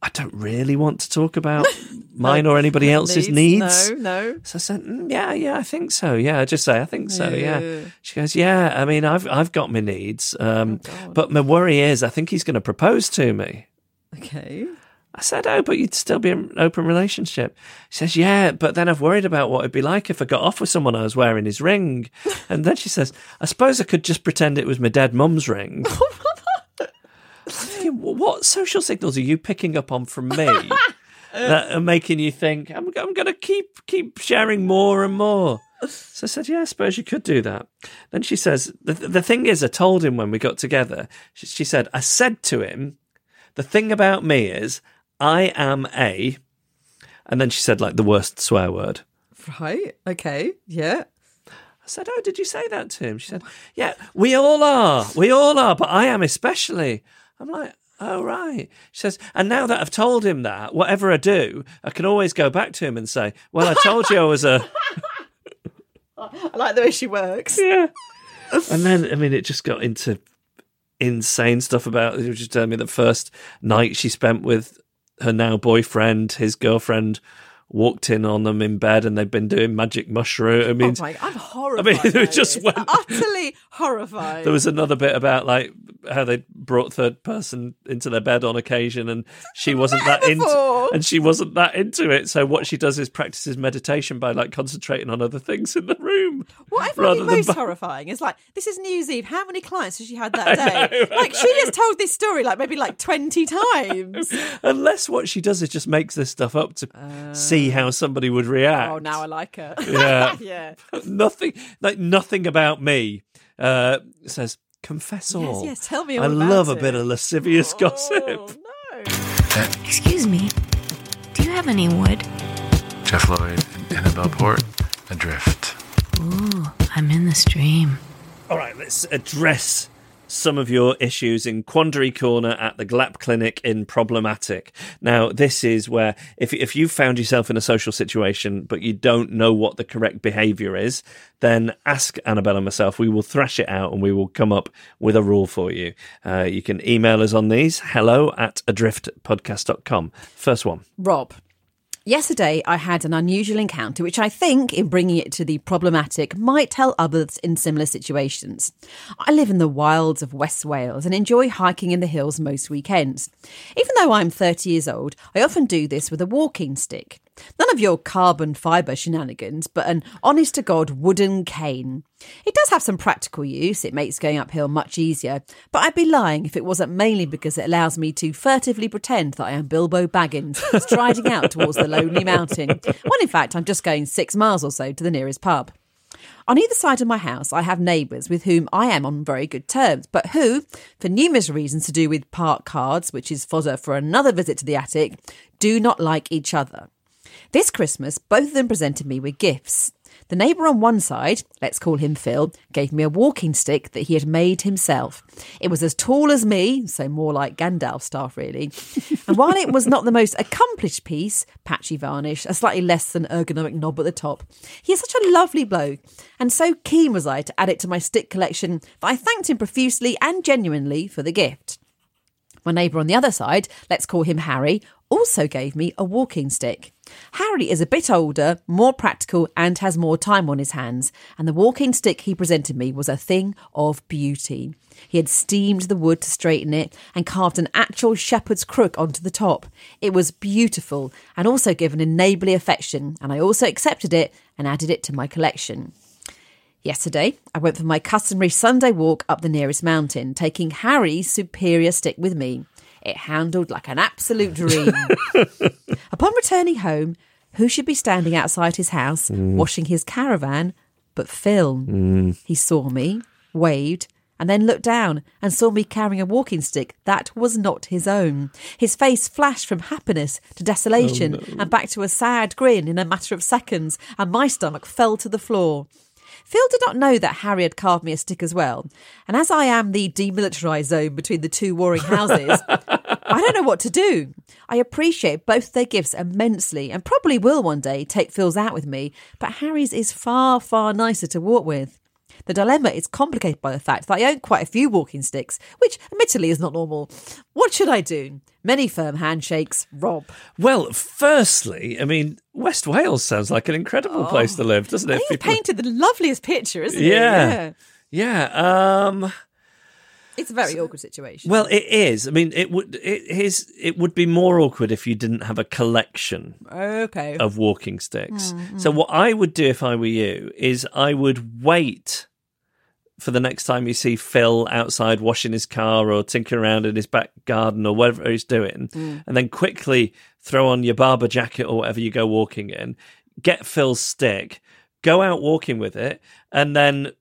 Speaker 4: I don't really want to talk about mine or anybody else's needs.
Speaker 5: No, no.
Speaker 4: So I said, "Mm, "Yeah, yeah, I think so. Yeah, I just say I think so. Yeah."
Speaker 5: Yeah.
Speaker 4: She goes, "Yeah, I mean, I've I've got my needs, um,
Speaker 5: Oh,
Speaker 4: but my worry is I think he's going to propose to me."
Speaker 5: Okay.
Speaker 4: I said, "Oh, but you'd still be in an open relationship." She says, "Yeah, but then I've worried about what it'd be like if I got off with someone I was wearing his ring." and then she says, "I suppose I could just pretend it was my dead mum's ring." Thinking, what social signals are you picking up on from me uh, that are making you think I'm, I'm going to keep keep sharing more and more? So I said, "Yeah, I suppose you could do that." Then she says, "The, the thing is, I told him when we got together. She, she said, I said to him, the thing about me is I am a," and then she said like the worst swear word.
Speaker 5: Right. Okay. Yeah.
Speaker 4: I said, "Oh, did you say that to him?" She said, "Yeah, we all are. We all are, but I am especially." I'm like, "Oh, right." She says, "And now that I've told him that, whatever I do, I can always go back to him and say, "Well, I told you I was a."
Speaker 5: I like the way she works.
Speaker 4: yeah. And then, I mean, it just got into insane stuff about. She was just telling me the first night she spent with her now boyfriend, his girlfriend walked in on them in bed, and they've been doing magic mushroom. I mean,
Speaker 5: oh my, I'm horrified.
Speaker 4: I mean, it just went-
Speaker 5: utterly horrified.
Speaker 4: There was another bit about like how they brought third person into their bed on occasion, and she wasn't that into. and she wasn't that into it. So what she does is practices meditation by like concentrating on other things in the room.
Speaker 5: What I find
Speaker 4: rather
Speaker 5: most
Speaker 4: bu-
Speaker 5: horrifying is like this is New Year's Eve. How many clients has she had that
Speaker 4: I
Speaker 5: day?
Speaker 4: know,
Speaker 5: like she just told this story like maybe like twenty times.
Speaker 4: Unless what she does is just makes this stuff up to see how somebody would react.
Speaker 5: oh, now I like her.
Speaker 4: Yeah.
Speaker 5: yeah.
Speaker 4: nothing like nothing about me uh, says confess all.
Speaker 5: yes, yes tell me
Speaker 4: I
Speaker 5: all about
Speaker 4: love a bit of lascivious gossip.
Speaker 5: Oh, no.
Speaker 3: Excuse me. Do you have any wood?
Speaker 2: Geoff Lloyd and Annabel Port, Adrift.
Speaker 3: Ooh, I'm in the stream.
Speaker 4: All right, let's address some of your issues in Quandary Corner at the GLAP Clinic in Problematic. Now, this is where if if you found yourself in a social situation but you don't know what the correct behaviour is, then ask Annabel and myself. We will thrash it out and we will come up with a rule for you. Uh, you can email us on these hello at adriftpodcast.com. First one.
Speaker 5: Rob. Yesterday, I had an unusual encounter, which I think, in bringing it to the problematic, might tell others in similar situations. I live in the wilds of West Wales and enjoy hiking in the hills most weekends. Even though I'm 30 years old, I often do this with a walking stick. None of your carbon fibre shenanigans, but an honest to God wooden cane. It does have some practical use, it makes going uphill much easier, but I'd be lying if it wasn't mainly because it allows me to furtively pretend that I am Bilbo Baggins, striding out towards the lonely mountain, when in fact I'm just going six miles or so to the nearest pub. On either side of my house, I have neighbours with whom I am on very good terms, but who, for numerous reasons to do with park cards, which is fodder for another visit to the attic, do not like each other. This Christmas, both of them presented me with gifts. The neighbour on one side, let's call him Phil, gave me a walking stick that he had made himself. It was as tall as me, so more like Gandalf staff, really. and while it was not the most accomplished piece, patchy varnish, a slightly less than ergonomic knob at the top, he is such a lovely bloke. And so keen was I to add it to my stick collection that I thanked him profusely and genuinely for the gift. My neighbour on the other side, let's call him Harry, also gave me a walking stick. Harry is a bit older, more practical, and has more time on his hands, and the walking stick he presented me was a thing of beauty. He had steamed the wood to straighten it and carved an actual shepherd's crook onto the top. It was beautiful and also given a neighbourly affection, and I also accepted it and added it to my collection. Yesterday, I went for my customary Sunday walk up the nearest mountain, taking Harry's superior stick with me. It handled like an absolute dream. Upon returning home, who should be standing outside his house mm. washing his caravan but Phil? Mm. He saw me, waved, and then looked down and saw me carrying a walking stick that was not his own. His face flashed from happiness to desolation oh, and back to a sad grin in a matter of seconds, and my stomach fell to the floor. Phil did not know that Harry had carved me a stick as well, and as I am the demilitarised zone between the two warring houses, I don't know what to do. I appreciate both their gifts immensely and probably will one day take Phil's out with me, but Harry's is far, far nicer to walk with. The dilemma is complicated by the fact that I own quite a few walking sticks, which admittedly is not normal. What should I do? Many firm handshakes, Rob.
Speaker 4: Well, firstly, I mean, West Wales sounds like an incredible place to live, doesn't it?
Speaker 5: think he
Speaker 4: People-
Speaker 5: painted the loveliest picture, isn't it?
Speaker 4: Yeah.
Speaker 5: he?
Speaker 4: yeah. Um,
Speaker 5: It's a very awkward situation.
Speaker 4: well, it is. I mean, it would. It is. It would be more awkward if you didn't have a collection
Speaker 5: okay.
Speaker 4: of walking sticks.
Speaker 5: Mm,
Speaker 4: So what I would do if I were you is I would wait for the next time you see Phil outside washing his car or tinkering around in his back garden or whatever he's doing,
Speaker 5: Mm.
Speaker 4: and then quickly throw on your Barbour jacket or whatever you go walking in, get Phil's stick, go out walking with it, and then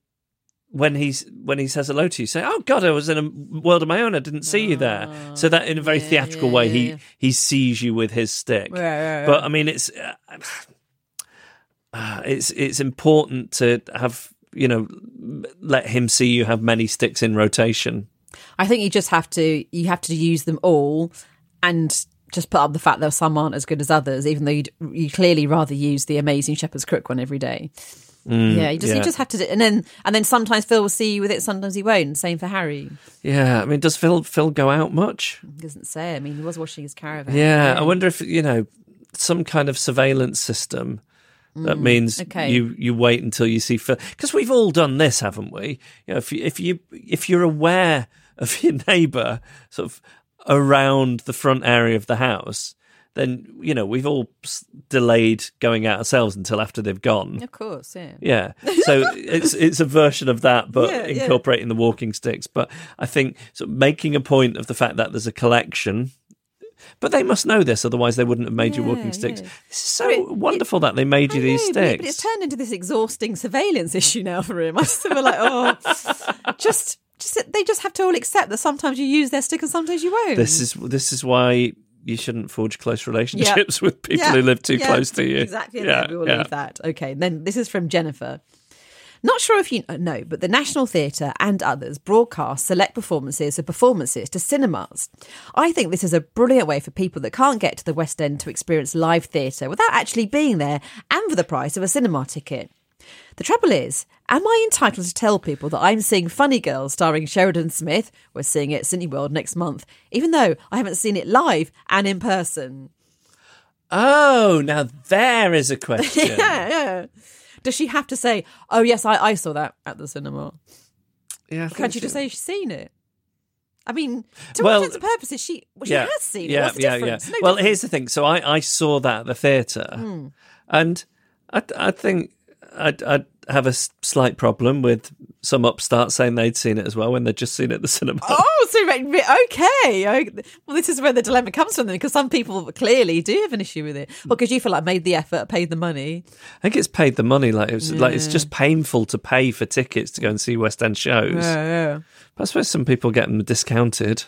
Speaker 4: when he's when he says hello to you, say, "Oh God, I was in a world of my own. I didn't see you there." So that in a very
Speaker 5: yeah,
Speaker 4: theatrical
Speaker 5: yeah,
Speaker 4: way,
Speaker 5: yeah,
Speaker 4: he he sees you with his stick.
Speaker 5: Right, right, right.
Speaker 4: But I mean, it's uh, it's it's important to have you know let him see you have many sticks in rotation.
Speaker 5: I think you just have to you have to use them all and just put up the fact that some aren't as good as others, even though you'd, you clearly rather use the amazing Shepherd's Crook one every day. Mm, yeah, you just
Speaker 4: yeah.
Speaker 5: you just have to, do, and then and then sometimes Phil will see you with it, sometimes he won't. Same for Harry.
Speaker 4: Yeah, I mean, does Phil Phil go out much?
Speaker 5: He doesn't say. I mean, he was washing his caravan.
Speaker 4: Yeah, I wonder if you know some kind of surveillance system. That means
Speaker 5: Mm, okay.
Speaker 4: you you wait until you see Phil because we've all done this, haven't we? You know, if you, if you if you're aware of your neighbour sort of around the front area of the house, then you know we've all delayed going out ourselves until after they've gone.
Speaker 5: Of course, yeah.
Speaker 4: Yeah, so it's it's a version of that, but
Speaker 5: Yeah, yeah.
Speaker 4: incorporating the walking sticks. But I think sort of making a point of the fact that there's a collection. But they must know this, otherwise they wouldn't have made you walking sticks.
Speaker 5: yeah.
Speaker 4: It's so
Speaker 5: it-
Speaker 4: wonderful that they made you
Speaker 5: I
Speaker 4: these
Speaker 5: know, but-
Speaker 4: sticks.
Speaker 5: But it's turned into this exhausting surveillance issue now for him. I just feel like, oh, just, just they just have to all accept that sometimes you use their stick and sometimes you won't.
Speaker 4: this is this is why you shouldn't forge close relationships with people
Speaker 5: Yeah,
Speaker 4: who live too
Speaker 5: yeah,
Speaker 4: close to you.
Speaker 5: Exactly.
Speaker 4: Yeah,
Speaker 5: Yeah, we will
Speaker 4: yeah.
Speaker 5: leave that. Okay. Then this is from Jennifer. Not sure if you uh, know, but the National Theatre and others broadcast select performances of performances to cinemas. I think this is a brilliant way for people that can't get to the West End to experience live theatre without actually being there and for the price of a cinema ticket. The trouble is, am I entitled to tell people that I'm seeing Funny Girl starring Sheridan Smith? We're seeing it at Cineworld next month, even though I haven't seen it live and in person.
Speaker 4: Oh, now there is a question.
Speaker 5: Yeah, yeah. Does she have to say, "Oh yes, I, I saw that at the cinema"?
Speaker 4: yeah I
Speaker 5: Can't you just say she's seen it? I mean, to
Speaker 4: Well,
Speaker 5: all intents and purposes, she well, she has seen it. What's the difference? No
Speaker 4: well,
Speaker 5: difference.
Speaker 4: here's the thing. So I, I saw that at the theatre,
Speaker 5: Hmm.
Speaker 4: and I, I think I'd, I'd have a slight problem with some upstarts saying they'd seen it as well when they'd just seen it at the cinema.
Speaker 5: Oh, so okay. Well, this is where the dilemma comes from then, because some people clearly do have an issue with it. Well, because you feel like made the effort, paid the money.
Speaker 4: I think it's paid the money. Like it's like it's just painful to pay for tickets to go and see West End shows.
Speaker 5: yeah.
Speaker 4: But I suppose some people get them discounted.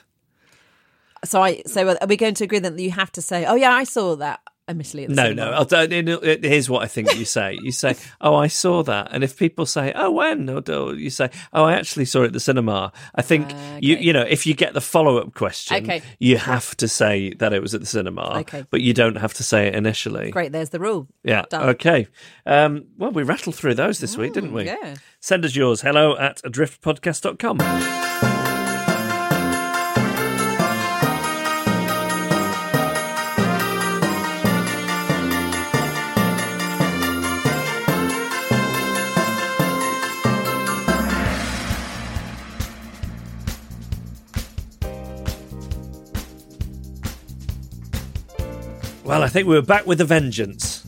Speaker 5: So I, so are we going to agree that you have to say, "Oh yeah, I saw that." Admittedly, at the
Speaker 4: No,
Speaker 5: cinema.
Speaker 4: no. I'll, tell here's what I think you say. You say, "Oh, I saw that," and if people say, "Oh, when?" or you say, "Oh, I actually saw it at the cinema," I think you you know if you get the follow up question,
Speaker 5: Okay.
Speaker 4: you have to say that it was at the cinema,
Speaker 5: Okay.
Speaker 4: but you don't have to say it initially.
Speaker 5: Great, there's the rule.
Speaker 4: Yeah.
Speaker 5: Done.
Speaker 4: Okay. Um, well, we rattled through those this week, didn't we?
Speaker 5: yeah.
Speaker 4: Send us yours. Hello at adriftpodcast.com. Well, I think we were back with a vengeance.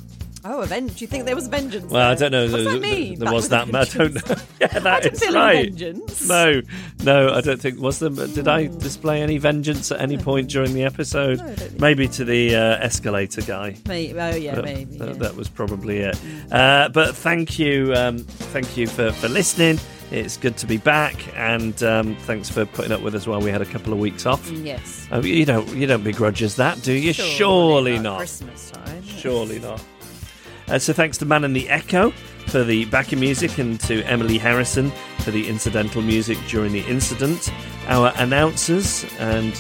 Speaker 5: Oh, a ven- Do you think there was vengeance?
Speaker 4: Well, I don't know.
Speaker 5: What's
Speaker 4: There,
Speaker 5: that mean?
Speaker 4: there was that. I don't know. Yeah, that is
Speaker 5: feel
Speaker 4: right.
Speaker 5: vengeance.
Speaker 4: No, no, I don't think. Was there? Did I display any vengeance at any point during the episode?
Speaker 5: Don't
Speaker 4: Maybe to the uh, escalator guy.
Speaker 5: Maybe, oh yeah,
Speaker 4: But
Speaker 5: maybe.
Speaker 4: that,
Speaker 5: yeah.
Speaker 4: that was probably it. Uh, but thank you, um, thank you for, for listening. It's good to be back, and um, thanks for putting up with us while we had a couple of weeks off.
Speaker 5: yes.
Speaker 4: Oh, you don't you don't begrudge us that, do you? Surely, not.
Speaker 5: Christmas time.
Speaker 4: Surely not. Uh, so thanks to Man in the Echo for the backing music and to Emily Harrison for the incidental music during the incident. Our announcers and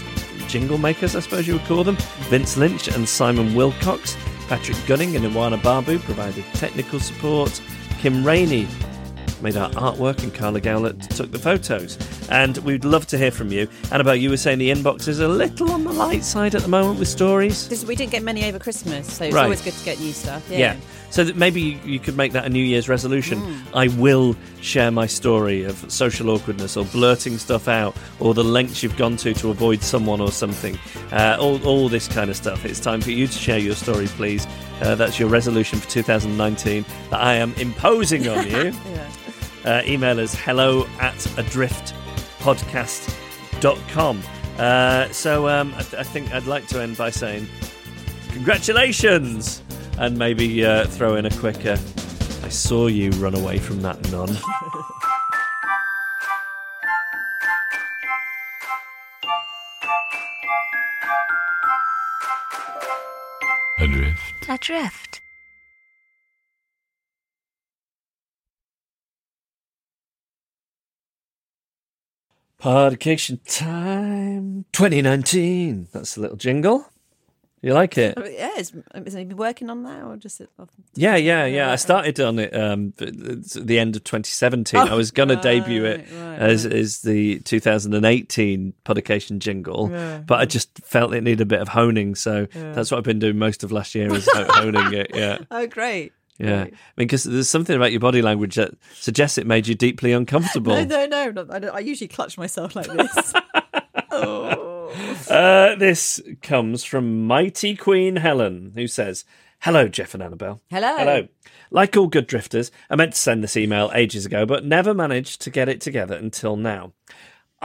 Speaker 4: jingle makers, I suppose you would call them, Vince Lynch and Simon Wilcox. Patrick Gunning and Iwana Babu provided technical support. Kim Rainey made our artwork and Carla Gowlett took the photos. And we'd love to hear from you. Annabel, you were saying the inbox is a little on the light side at the moment with stories.
Speaker 5: This, we didn't get many over Christmas, so it's
Speaker 4: Right.
Speaker 5: always good to get new stuff. Yeah.
Speaker 4: Yeah. So that maybe you, you could make that a New Year's resolution.
Speaker 5: Mm.
Speaker 4: I will share my story of social awkwardness or blurting stuff out or the lengths you've gone to to avoid someone or something. Uh, all, all this kind of stuff. It's time for you to share your story, please. Uh, that's your resolution for 2019 that I am imposing on you.
Speaker 5: Yeah.
Speaker 4: Uh, email us hello at adriftpodcast.com. Uh, so um, I, th- I think I'd like to end by saying congratulations and maybe uh, throw in a quick uh, I saw you run away from that nun.
Speaker 2: Adrift.
Speaker 3: Adrift.
Speaker 4: Podcast time 2019. That's a little jingle. You like it?
Speaker 5: Oh, yeah, is, is he working on that or just?
Speaker 4: Yeah, yeah, yeah. I started on it um, at the end of 2017. I was going to debut it
Speaker 5: right, right,
Speaker 4: as as the 2018 publication jingle, but I just felt it needed a bit of honing. So that's what I've been doing most of last year is honing it. Yeah,
Speaker 5: Oh, great.
Speaker 4: Yeah. I mean, because there's something about your body language that suggests it made you deeply uncomfortable.
Speaker 5: No, no, no. I, I usually clutch myself like this. oh.
Speaker 4: Uh, this comes from Mighty Queen Helen, who says, Hello, Geoff and Annabel.
Speaker 5: Hello.
Speaker 4: Hello. Like all good drifters, I meant to send this email ages ago, but never managed to get it together until now.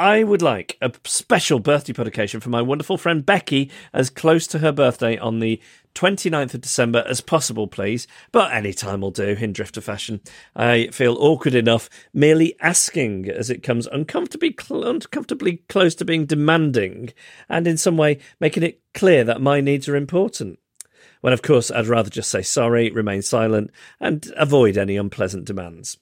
Speaker 4: I would like a special birthday publication for my wonderful friend Becky as close to her birthday on the 29th of December as possible, please. But any time will do in drifter fashion. I feel awkward enough merely asking as it comes uncomfortably, cl- uncomfortably close to being demanding and in some way making it clear that my needs are important. When, of course, I'd rather just say sorry, remain silent, and avoid any unpleasant demands.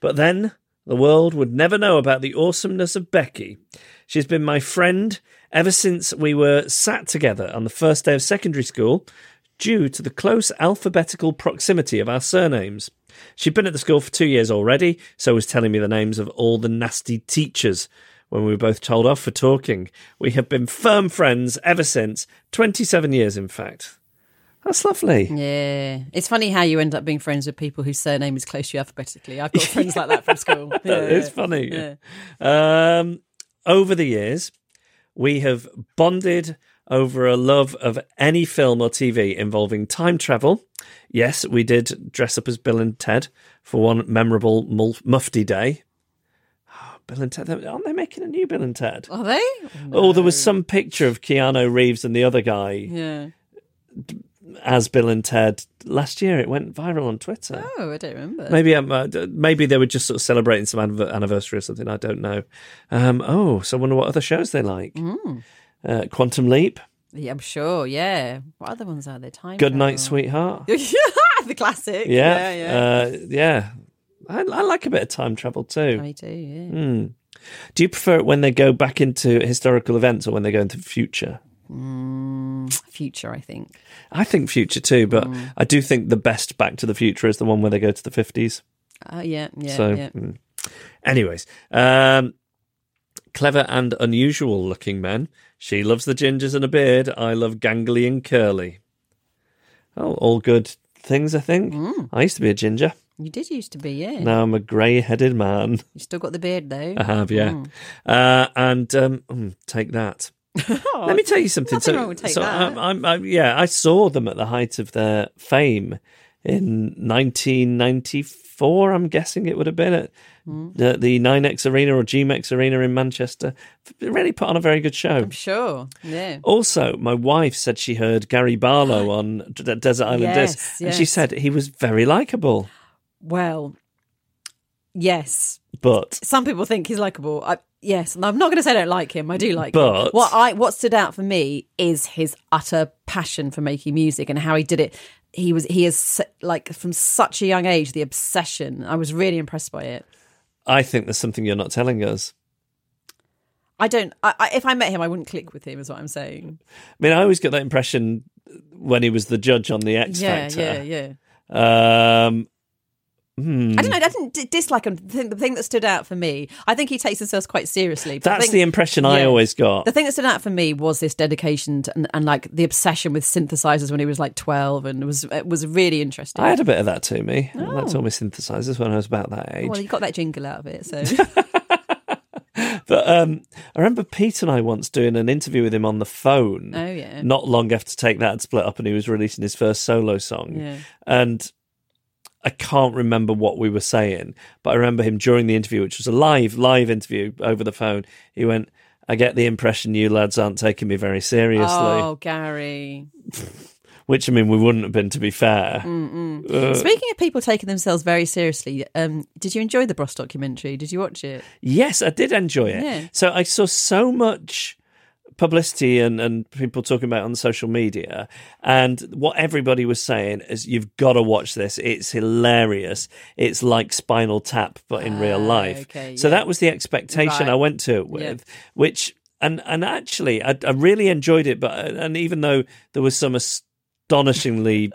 Speaker 4: But then the world would never know about the awesomeness of Becky. She's been my friend ever since we were sat together on the first day of secondary school, due to the close alphabetical proximity of our surnames. She'd been at the school for two years already, so was telling me the names of all the nasty teachers. When we were both told off for talking, we have been firm friends ever since, 27 years in fact. That's lovely.
Speaker 5: Yeah. It's funny how you end up being friends with people whose surname is close to you alphabetically. I've got friends like that from school. Yeah,
Speaker 4: it's funny.
Speaker 5: Yeah.
Speaker 4: Um, over the years, we have bonded over a love of any film or TV involving time travel. Yes, we did dress up as Bill and Ted for one memorable Mufti Day. Oh, Bill and Ted, aren't they making a new Bill and Ted?
Speaker 5: Are they?
Speaker 4: Oh, there was some picture of Keanu Reeves and the other guy
Speaker 5: Yeah.
Speaker 4: As Bill and Ted last year. It went viral on Twitter.
Speaker 5: Oh, I don't remember.
Speaker 4: Maybe um, uh, maybe they were just sort of celebrating some anniv- anniversary or something. I don't know. Um, oh, so I wonder what other shows they like.
Speaker 5: Mm.
Speaker 4: Uh, Quantum Leap,
Speaker 5: Yeah, I'm sure. Yeah. What other ones are there? Time.
Speaker 4: Good Night. Sweetheart.
Speaker 5: the classic.
Speaker 4: Yeah,
Speaker 5: Yeah. Yeah.
Speaker 4: uh, yeah. I, I like a bit of time travel too.
Speaker 5: Me too. Yeah.
Speaker 4: Hmm. Do you prefer it when they go back into historical events or when they go into the future?
Speaker 5: Mm, future, I think.
Speaker 4: I think future too, but
Speaker 5: Mm.
Speaker 4: I do think the best Back to the Future is the one where they go to the fifties.
Speaker 5: Uh, yeah. Yeah.
Speaker 4: so,
Speaker 5: yeah.
Speaker 4: mm. anyways, um, clever and unusual looking men. She loves the gingers and a beard. I love gangly and curly. Oh, all good things, I think.
Speaker 5: Mm.
Speaker 4: I used to be a ginger.
Speaker 5: You did used to be. Yeah.
Speaker 4: Now I'm a grey headed man.
Speaker 5: You still got the beard though.
Speaker 4: I have, yeah.
Speaker 5: Mm.
Speaker 4: Uh, and um, mm, take that. Let me tell you something. so, so. I'm, I'm, I'm, yeah, I saw them at the height of their fame in 1994. I'm guessing it would have been at
Speaker 5: Hmm.
Speaker 4: the, the NYNEX Arena or G-Mex Arena in Manchester. Really put on a very good show.
Speaker 5: I'm sure. Yeah.
Speaker 4: Also, my wife said she heard Gary Barlow on D- Desert Island
Speaker 5: Yes,
Speaker 4: Disc, and she said he was very likable.
Speaker 5: Well, yes.
Speaker 4: But
Speaker 5: Some people think he's likable. I, yes, and I'm not going to say I don't like him. I do like him.
Speaker 4: But-
Speaker 5: What I what stood out for me is his utter passion for making music and how he did it. He was he is like from such a young age the obsession. I was really impressed by it.
Speaker 4: I think there's something you're not telling us.
Speaker 5: I don't. I, I, if I met him, I wouldn't click with him. Is what I'm saying.
Speaker 4: I mean, I always got that impression when he was the judge on the X
Speaker 5: yeah,
Speaker 4: Factor.
Speaker 5: yeah, yeah.
Speaker 4: Um, hmm.
Speaker 5: I don't know. I didn't d- dislike him. The thing, the thing that stood out for me, I think he takes himself quite seriously.
Speaker 4: That's
Speaker 5: think-
Speaker 4: the impression I always got.
Speaker 5: The thing that stood out for me was this dedication to, and, and like the obsession with synthesizers when he was like twelve, and it was it was really interesting.
Speaker 4: I had a bit of that to me. I
Speaker 5: Oh.
Speaker 4: liked all my synthesizers when I was about that age.
Speaker 5: well, you got that jingle out of it, so
Speaker 4: But um, I remember Pete and I once doing an interview with him on the phone.
Speaker 5: Oh, yeah.
Speaker 4: Not long after Take That had split up and he was releasing his first solo song.
Speaker 5: Yeah.
Speaker 4: And I can't remember what we were saying, but I remember him during the interview, which was a live, live interview over the phone. He went, I get the impression you lads aren't taking me very seriously.
Speaker 5: oh, Gary.
Speaker 4: Which, I mean, we wouldn't have been, to be fair. Uh,
Speaker 5: Speaking of people taking themselves very seriously, um, did you enjoy the Bros documentary? Did you watch it?
Speaker 4: Yes, I did enjoy it.
Speaker 5: Yeah.
Speaker 4: So I saw so much publicity and, and people talking about it on social media. And what everybody was saying is, you've got to watch this. It's hilarious. It's like Spinal Tap, but in real
Speaker 5: Ah,
Speaker 4: life.
Speaker 5: okay,
Speaker 4: so
Speaker 5: yeah.
Speaker 4: that was the expectation
Speaker 5: Right.
Speaker 4: I went to it with, which. And and actually, I, I really enjoyed it. But and even though there was some astonishingly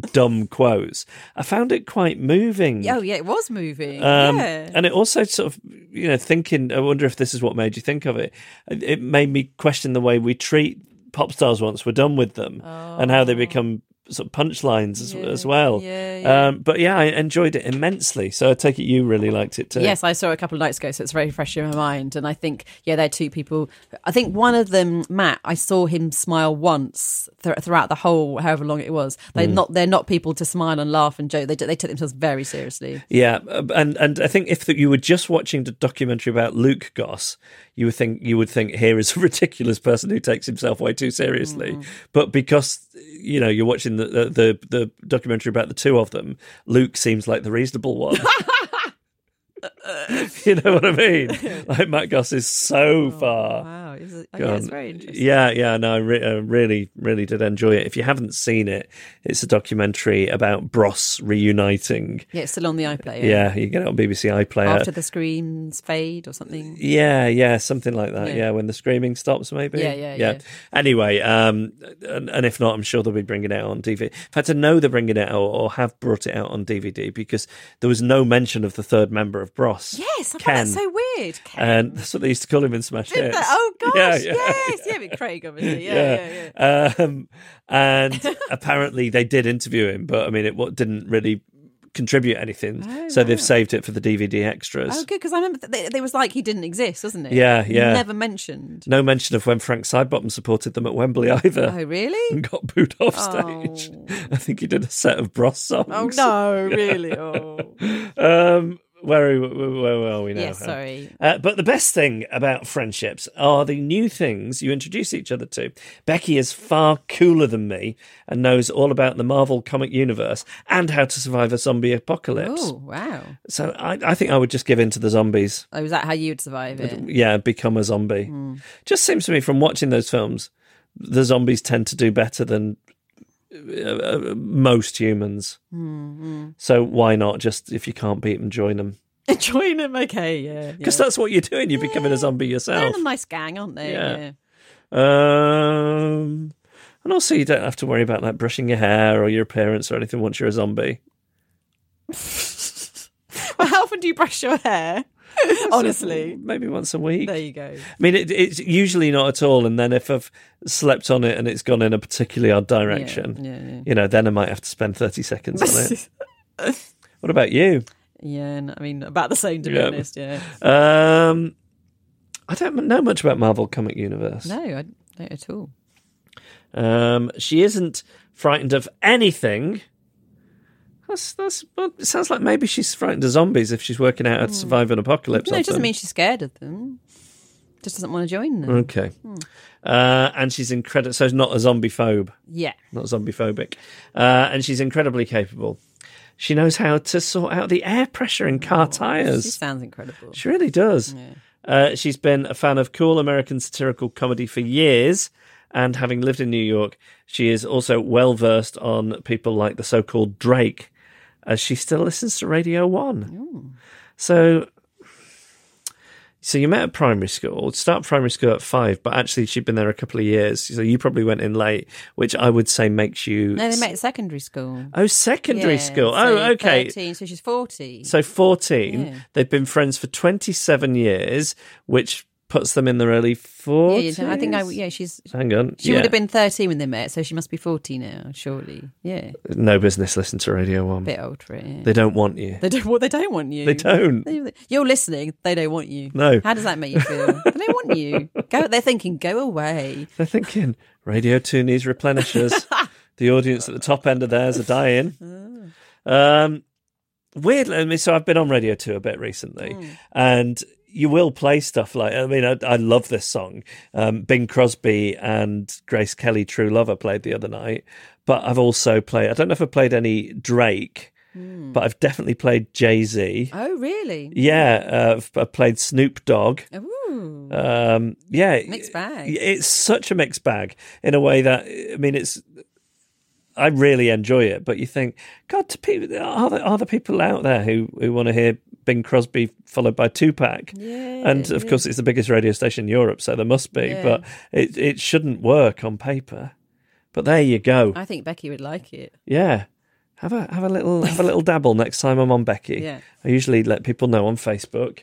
Speaker 4: dumb quotes, I found it quite moving.
Speaker 5: Oh, yeah, it was moving.
Speaker 4: Um,
Speaker 5: yeah.
Speaker 4: And it also sort of, you know, thinking, I wonder if this is what made you think of it. It it made me question the way we treat pop stars once we're done with them and how they become sort of punchlines as.
Speaker 5: Yeah,
Speaker 4: as well.
Speaker 5: yeah, yeah.
Speaker 4: Um, but yeah, I enjoyed it immensely. So I take it you really liked it too.
Speaker 5: Yes, I saw it a couple of nights ago, so it's very fresh in my mind. And I think, yeah, they're two people. I think one of them, Matt, I saw him smile once th- throughout the whole, however long it was. They're
Speaker 4: Mm.
Speaker 5: not, they're not people to smile and laugh and joke. They they take themselves very seriously.
Speaker 4: Yeah, uh, and and I think if you were just watching the documentary about Luke Goss, you would think you would think here is a ridiculous person who takes himself way too seriously. Mm. But because you know you're watching the, the the the documentary about the two of them, Luke seems like the reasonable one. you know what I mean? Like Matt Goss is so far.
Speaker 5: Wow, oh, yeah, it's very interesting.
Speaker 4: Yeah, yeah, no, I re- uh, really, really did enjoy it. If you haven't seen it, it's a documentary about Bros reuniting.
Speaker 5: Yeah, it's still on the iPlayer.
Speaker 4: Yeah, you get it on BBC iPlayer.
Speaker 5: After the screams fade or something.
Speaker 4: Yeah, yeah, something like that.
Speaker 5: Yeah.
Speaker 4: Yeah, when the screaming stops, maybe.
Speaker 5: Yeah, yeah, yeah.
Speaker 4: Anyway, um, and, and if not, I'm sure they'll be bringing it out on DVD. In fact, I know they're bringing it out or have brought it out on DVD because there was no mention of the third member of Bros.
Speaker 5: Yes, I
Speaker 4: Ken.
Speaker 5: find that so weird. Ken.
Speaker 4: And that's what they used to call him in Smash
Speaker 5: Did
Speaker 4: Hits.
Speaker 5: they? Oh gosh,
Speaker 4: Yeah, yeah.
Speaker 5: yes, yeah, with Craig obviously, yeah, yeah, yeah. yeah.
Speaker 4: Um, and apparently they did interview him, but I mean, it what didn't really contribute anything,
Speaker 5: Oh,
Speaker 4: so they've saved it for the DVD extras.
Speaker 5: Oh, good because I remember th- th- it was like he didn't exist, wasn't it?
Speaker 4: Yeah, yeah.
Speaker 5: Never mentioned.
Speaker 4: No mention of when Frank Sidebottom supported them at Wembley either.
Speaker 5: Oh, really?
Speaker 4: And got booed off stage. I think he did a set of Bros songs.
Speaker 5: Oh no, really? Oh,
Speaker 4: Um, where, are we- where, where are we now?
Speaker 5: yeah. Sorry.
Speaker 4: Uh, but the best thing about friendships are the new things you introduce each other to. Becky is far cooler than me and knows all about the Marvel comic universe and how to survive a zombie apocalypse.
Speaker 5: Oh, wow.
Speaker 4: So I, I think I would just give in to the zombies.
Speaker 5: Oh, was that how you'd survive it?
Speaker 4: Yeah, become a zombie.
Speaker 5: Hmm.
Speaker 4: Just seems to me from watching those films, the zombies tend to do better than uh, uh, most humans.
Speaker 5: Hmm,
Speaker 4: So why not just if you can't beat them, join them?
Speaker 5: Join them, okay? Yeah.
Speaker 4: Because
Speaker 5: yeah.
Speaker 4: that's what you're doing. You're becoming a zombie yourself.
Speaker 5: They're a nice gang, aren't they?
Speaker 4: Yeah. Um, and also, you don't have to worry about like brushing your hair or your appearance or anything once you're a zombie.
Speaker 5: Well, how often do you brush your hair? Honestly.
Speaker 4: Maybe once a week.
Speaker 5: There you go.
Speaker 4: I mean, it, it's usually not at all. And then if I've slept on it and it's gone in a particularly odd direction,
Speaker 5: Yeah, yeah,
Speaker 4: you know, then I might have to spend 30 seconds on it. what about you?
Speaker 5: yeah. and I mean, about the same, to be
Speaker 4: Yeah.
Speaker 5: honest. Yeah.
Speaker 4: Um, I don't know much about Marvel Comic Universe.
Speaker 5: No, I don't at all.
Speaker 4: Um, she isn't frightened of anything. That's that's. Well, it sounds like maybe she's frightened of zombies if she's working out how to survive an apocalypse.
Speaker 5: Hmm. No, it doesn't mean she's scared of them. Just doesn't want to join them.
Speaker 4: Okay. Uh, and she's incredible. So she's not a zombie phobe,
Speaker 5: Yeah.
Speaker 4: not zombie phobic. Uh, and she's incredibly capable. She knows how to sort out the air pressure in car tires.
Speaker 5: She sounds incredible.
Speaker 4: She really does. Uh, she's been a fan of cool American satirical comedy for years. And having lived in New York, she is also well versed on people like the so called Drake, as she still listens to Radio 1. So. So you met at primary school, start primary school at five, but actually she'd been there a couple of years. So you probably went in late, which I would say makes you.
Speaker 5: No, they met at secondary school.
Speaker 4: Oh, secondary
Speaker 5: Yeah,
Speaker 4: school.
Speaker 5: so
Speaker 4: oh, okay.
Speaker 5: 13, so she's 40.
Speaker 4: So 14,
Speaker 5: Yeah.
Speaker 4: they've been friends for 27 years, which puts them in the early
Speaker 5: yeah,
Speaker 4: 40s.
Speaker 5: yeah, I think I, yeah, she's.
Speaker 4: Hang on.
Speaker 5: She
Speaker 4: yeah.
Speaker 5: would have been 13 when they met, so she must be 40 now, surely. Yeah.
Speaker 4: No business listen to Radio 1.
Speaker 5: bit old for it. Yeah.
Speaker 4: They don't want you.
Speaker 5: They don't. Well, they don't want you.
Speaker 4: They don't.
Speaker 5: They- You're listening. They don't want you.
Speaker 4: No.
Speaker 5: How does that make you feel? they don't want you. Go. They're thinking, go away.
Speaker 4: They're thinking, Radio 2 needs replenishers. the audience at the top end of theirs are dying. Um, weirdly, I mean, so I've been on Radio 2 a bit recently, and you will play stuff like, I mean, I, I love this song. Um, Bing Crosby and Grace Kelly, True Lover, played the other night, but I've also played, I don't know if I've played any Drake. But I've definitely played Jay Z.
Speaker 5: Oh, really?
Speaker 4: Yeah, uh, I've, I've played Snoop Dogg.
Speaker 5: Ooh.
Speaker 4: Um, yeah,
Speaker 5: Mixed bag.
Speaker 4: It's such a mixed bag in a way that I mean, it's. I really enjoy it, but you think, God, people are there are there people out there who who want to hear Bing Crosby followed by Tupac?
Speaker 5: Yeah,
Speaker 4: and of course, it's the biggest radio station in Europe, so there must be,
Speaker 5: Yeah.
Speaker 4: but it it shouldn't work on paper. But there you go.
Speaker 5: I think Becky would like it.
Speaker 4: Yeah. Have a have a little have a little dabble next time I'm on Becky.
Speaker 5: Yeah.
Speaker 4: I usually let people know on Facebook.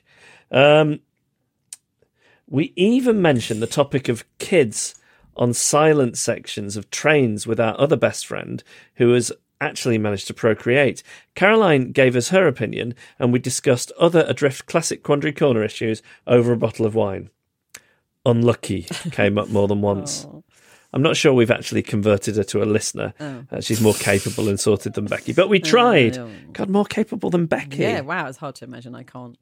Speaker 4: Um, we even mentioned the topic of kids on silent sections of trains with our other best friend, who has actually managed to procreate. Caroline gave us her opinion, and we discussed other Adrift Classic Quandary Corner issues over a bottle of wine. Unlucky came up more than once. I'm not sure we've actually converted her to a listener. Uh, she's more capable and sorted than Becky, but we tried.
Speaker 5: no.
Speaker 4: God, more capable than Becky.
Speaker 5: Yeah. Wow. It's hard to imagine. I can't.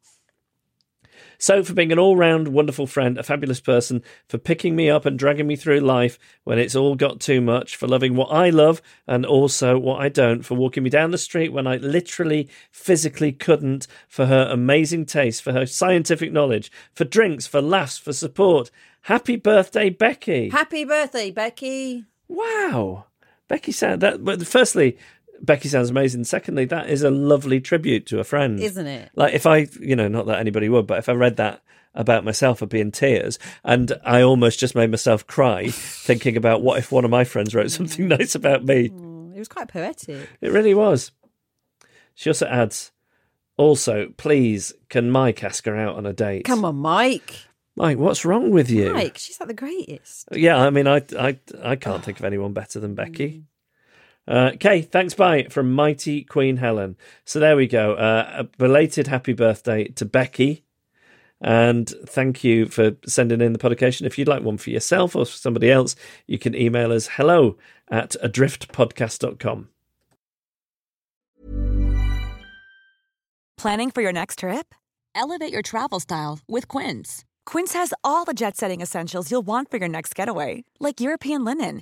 Speaker 4: So, for being an all round wonderful friend, a fabulous person, for picking me up and dragging me through life when it's all got too much, for loving what I love and also what I don't, for walking me down the street when I literally, physically couldn't, for her amazing taste, for her scientific knowledge, for drinks, for laughs, for support. Happy birthday, Becky.
Speaker 5: Happy birthday, Becky.
Speaker 4: Wow. Becky sound that but firstly, Becky sounds amazing. Secondly, that is a lovely tribute to a friend.
Speaker 5: Isn't it?
Speaker 4: Like if I you know, not that anybody would, but if I read that about myself I'd be in tears and I almost just made myself cry thinking about what if one of my friends wrote something mm. nice about me.
Speaker 5: Mm, it was quite poetic.
Speaker 4: It really was. She also adds also, please, can Mike ask her out on a date?
Speaker 5: Come on, Mike.
Speaker 4: Mike, what's wrong with you?
Speaker 5: Mike, she's like the greatest.
Speaker 4: Yeah, I mean, I, I, I can't think of anyone better than Becky. Mm. Uh, okay, thanks. Bye from Mighty Queen Helen. So there we go. Uh, a belated happy birthday to Becky. And thank you for sending in the publication. If you'd like one for yourself or for somebody else, you can email us hello at adriftpodcast.com.
Speaker 7: Planning for your next trip? Elevate your travel style with Quince. Quince has all the jet setting essentials you'll want for your next getaway, like European linen,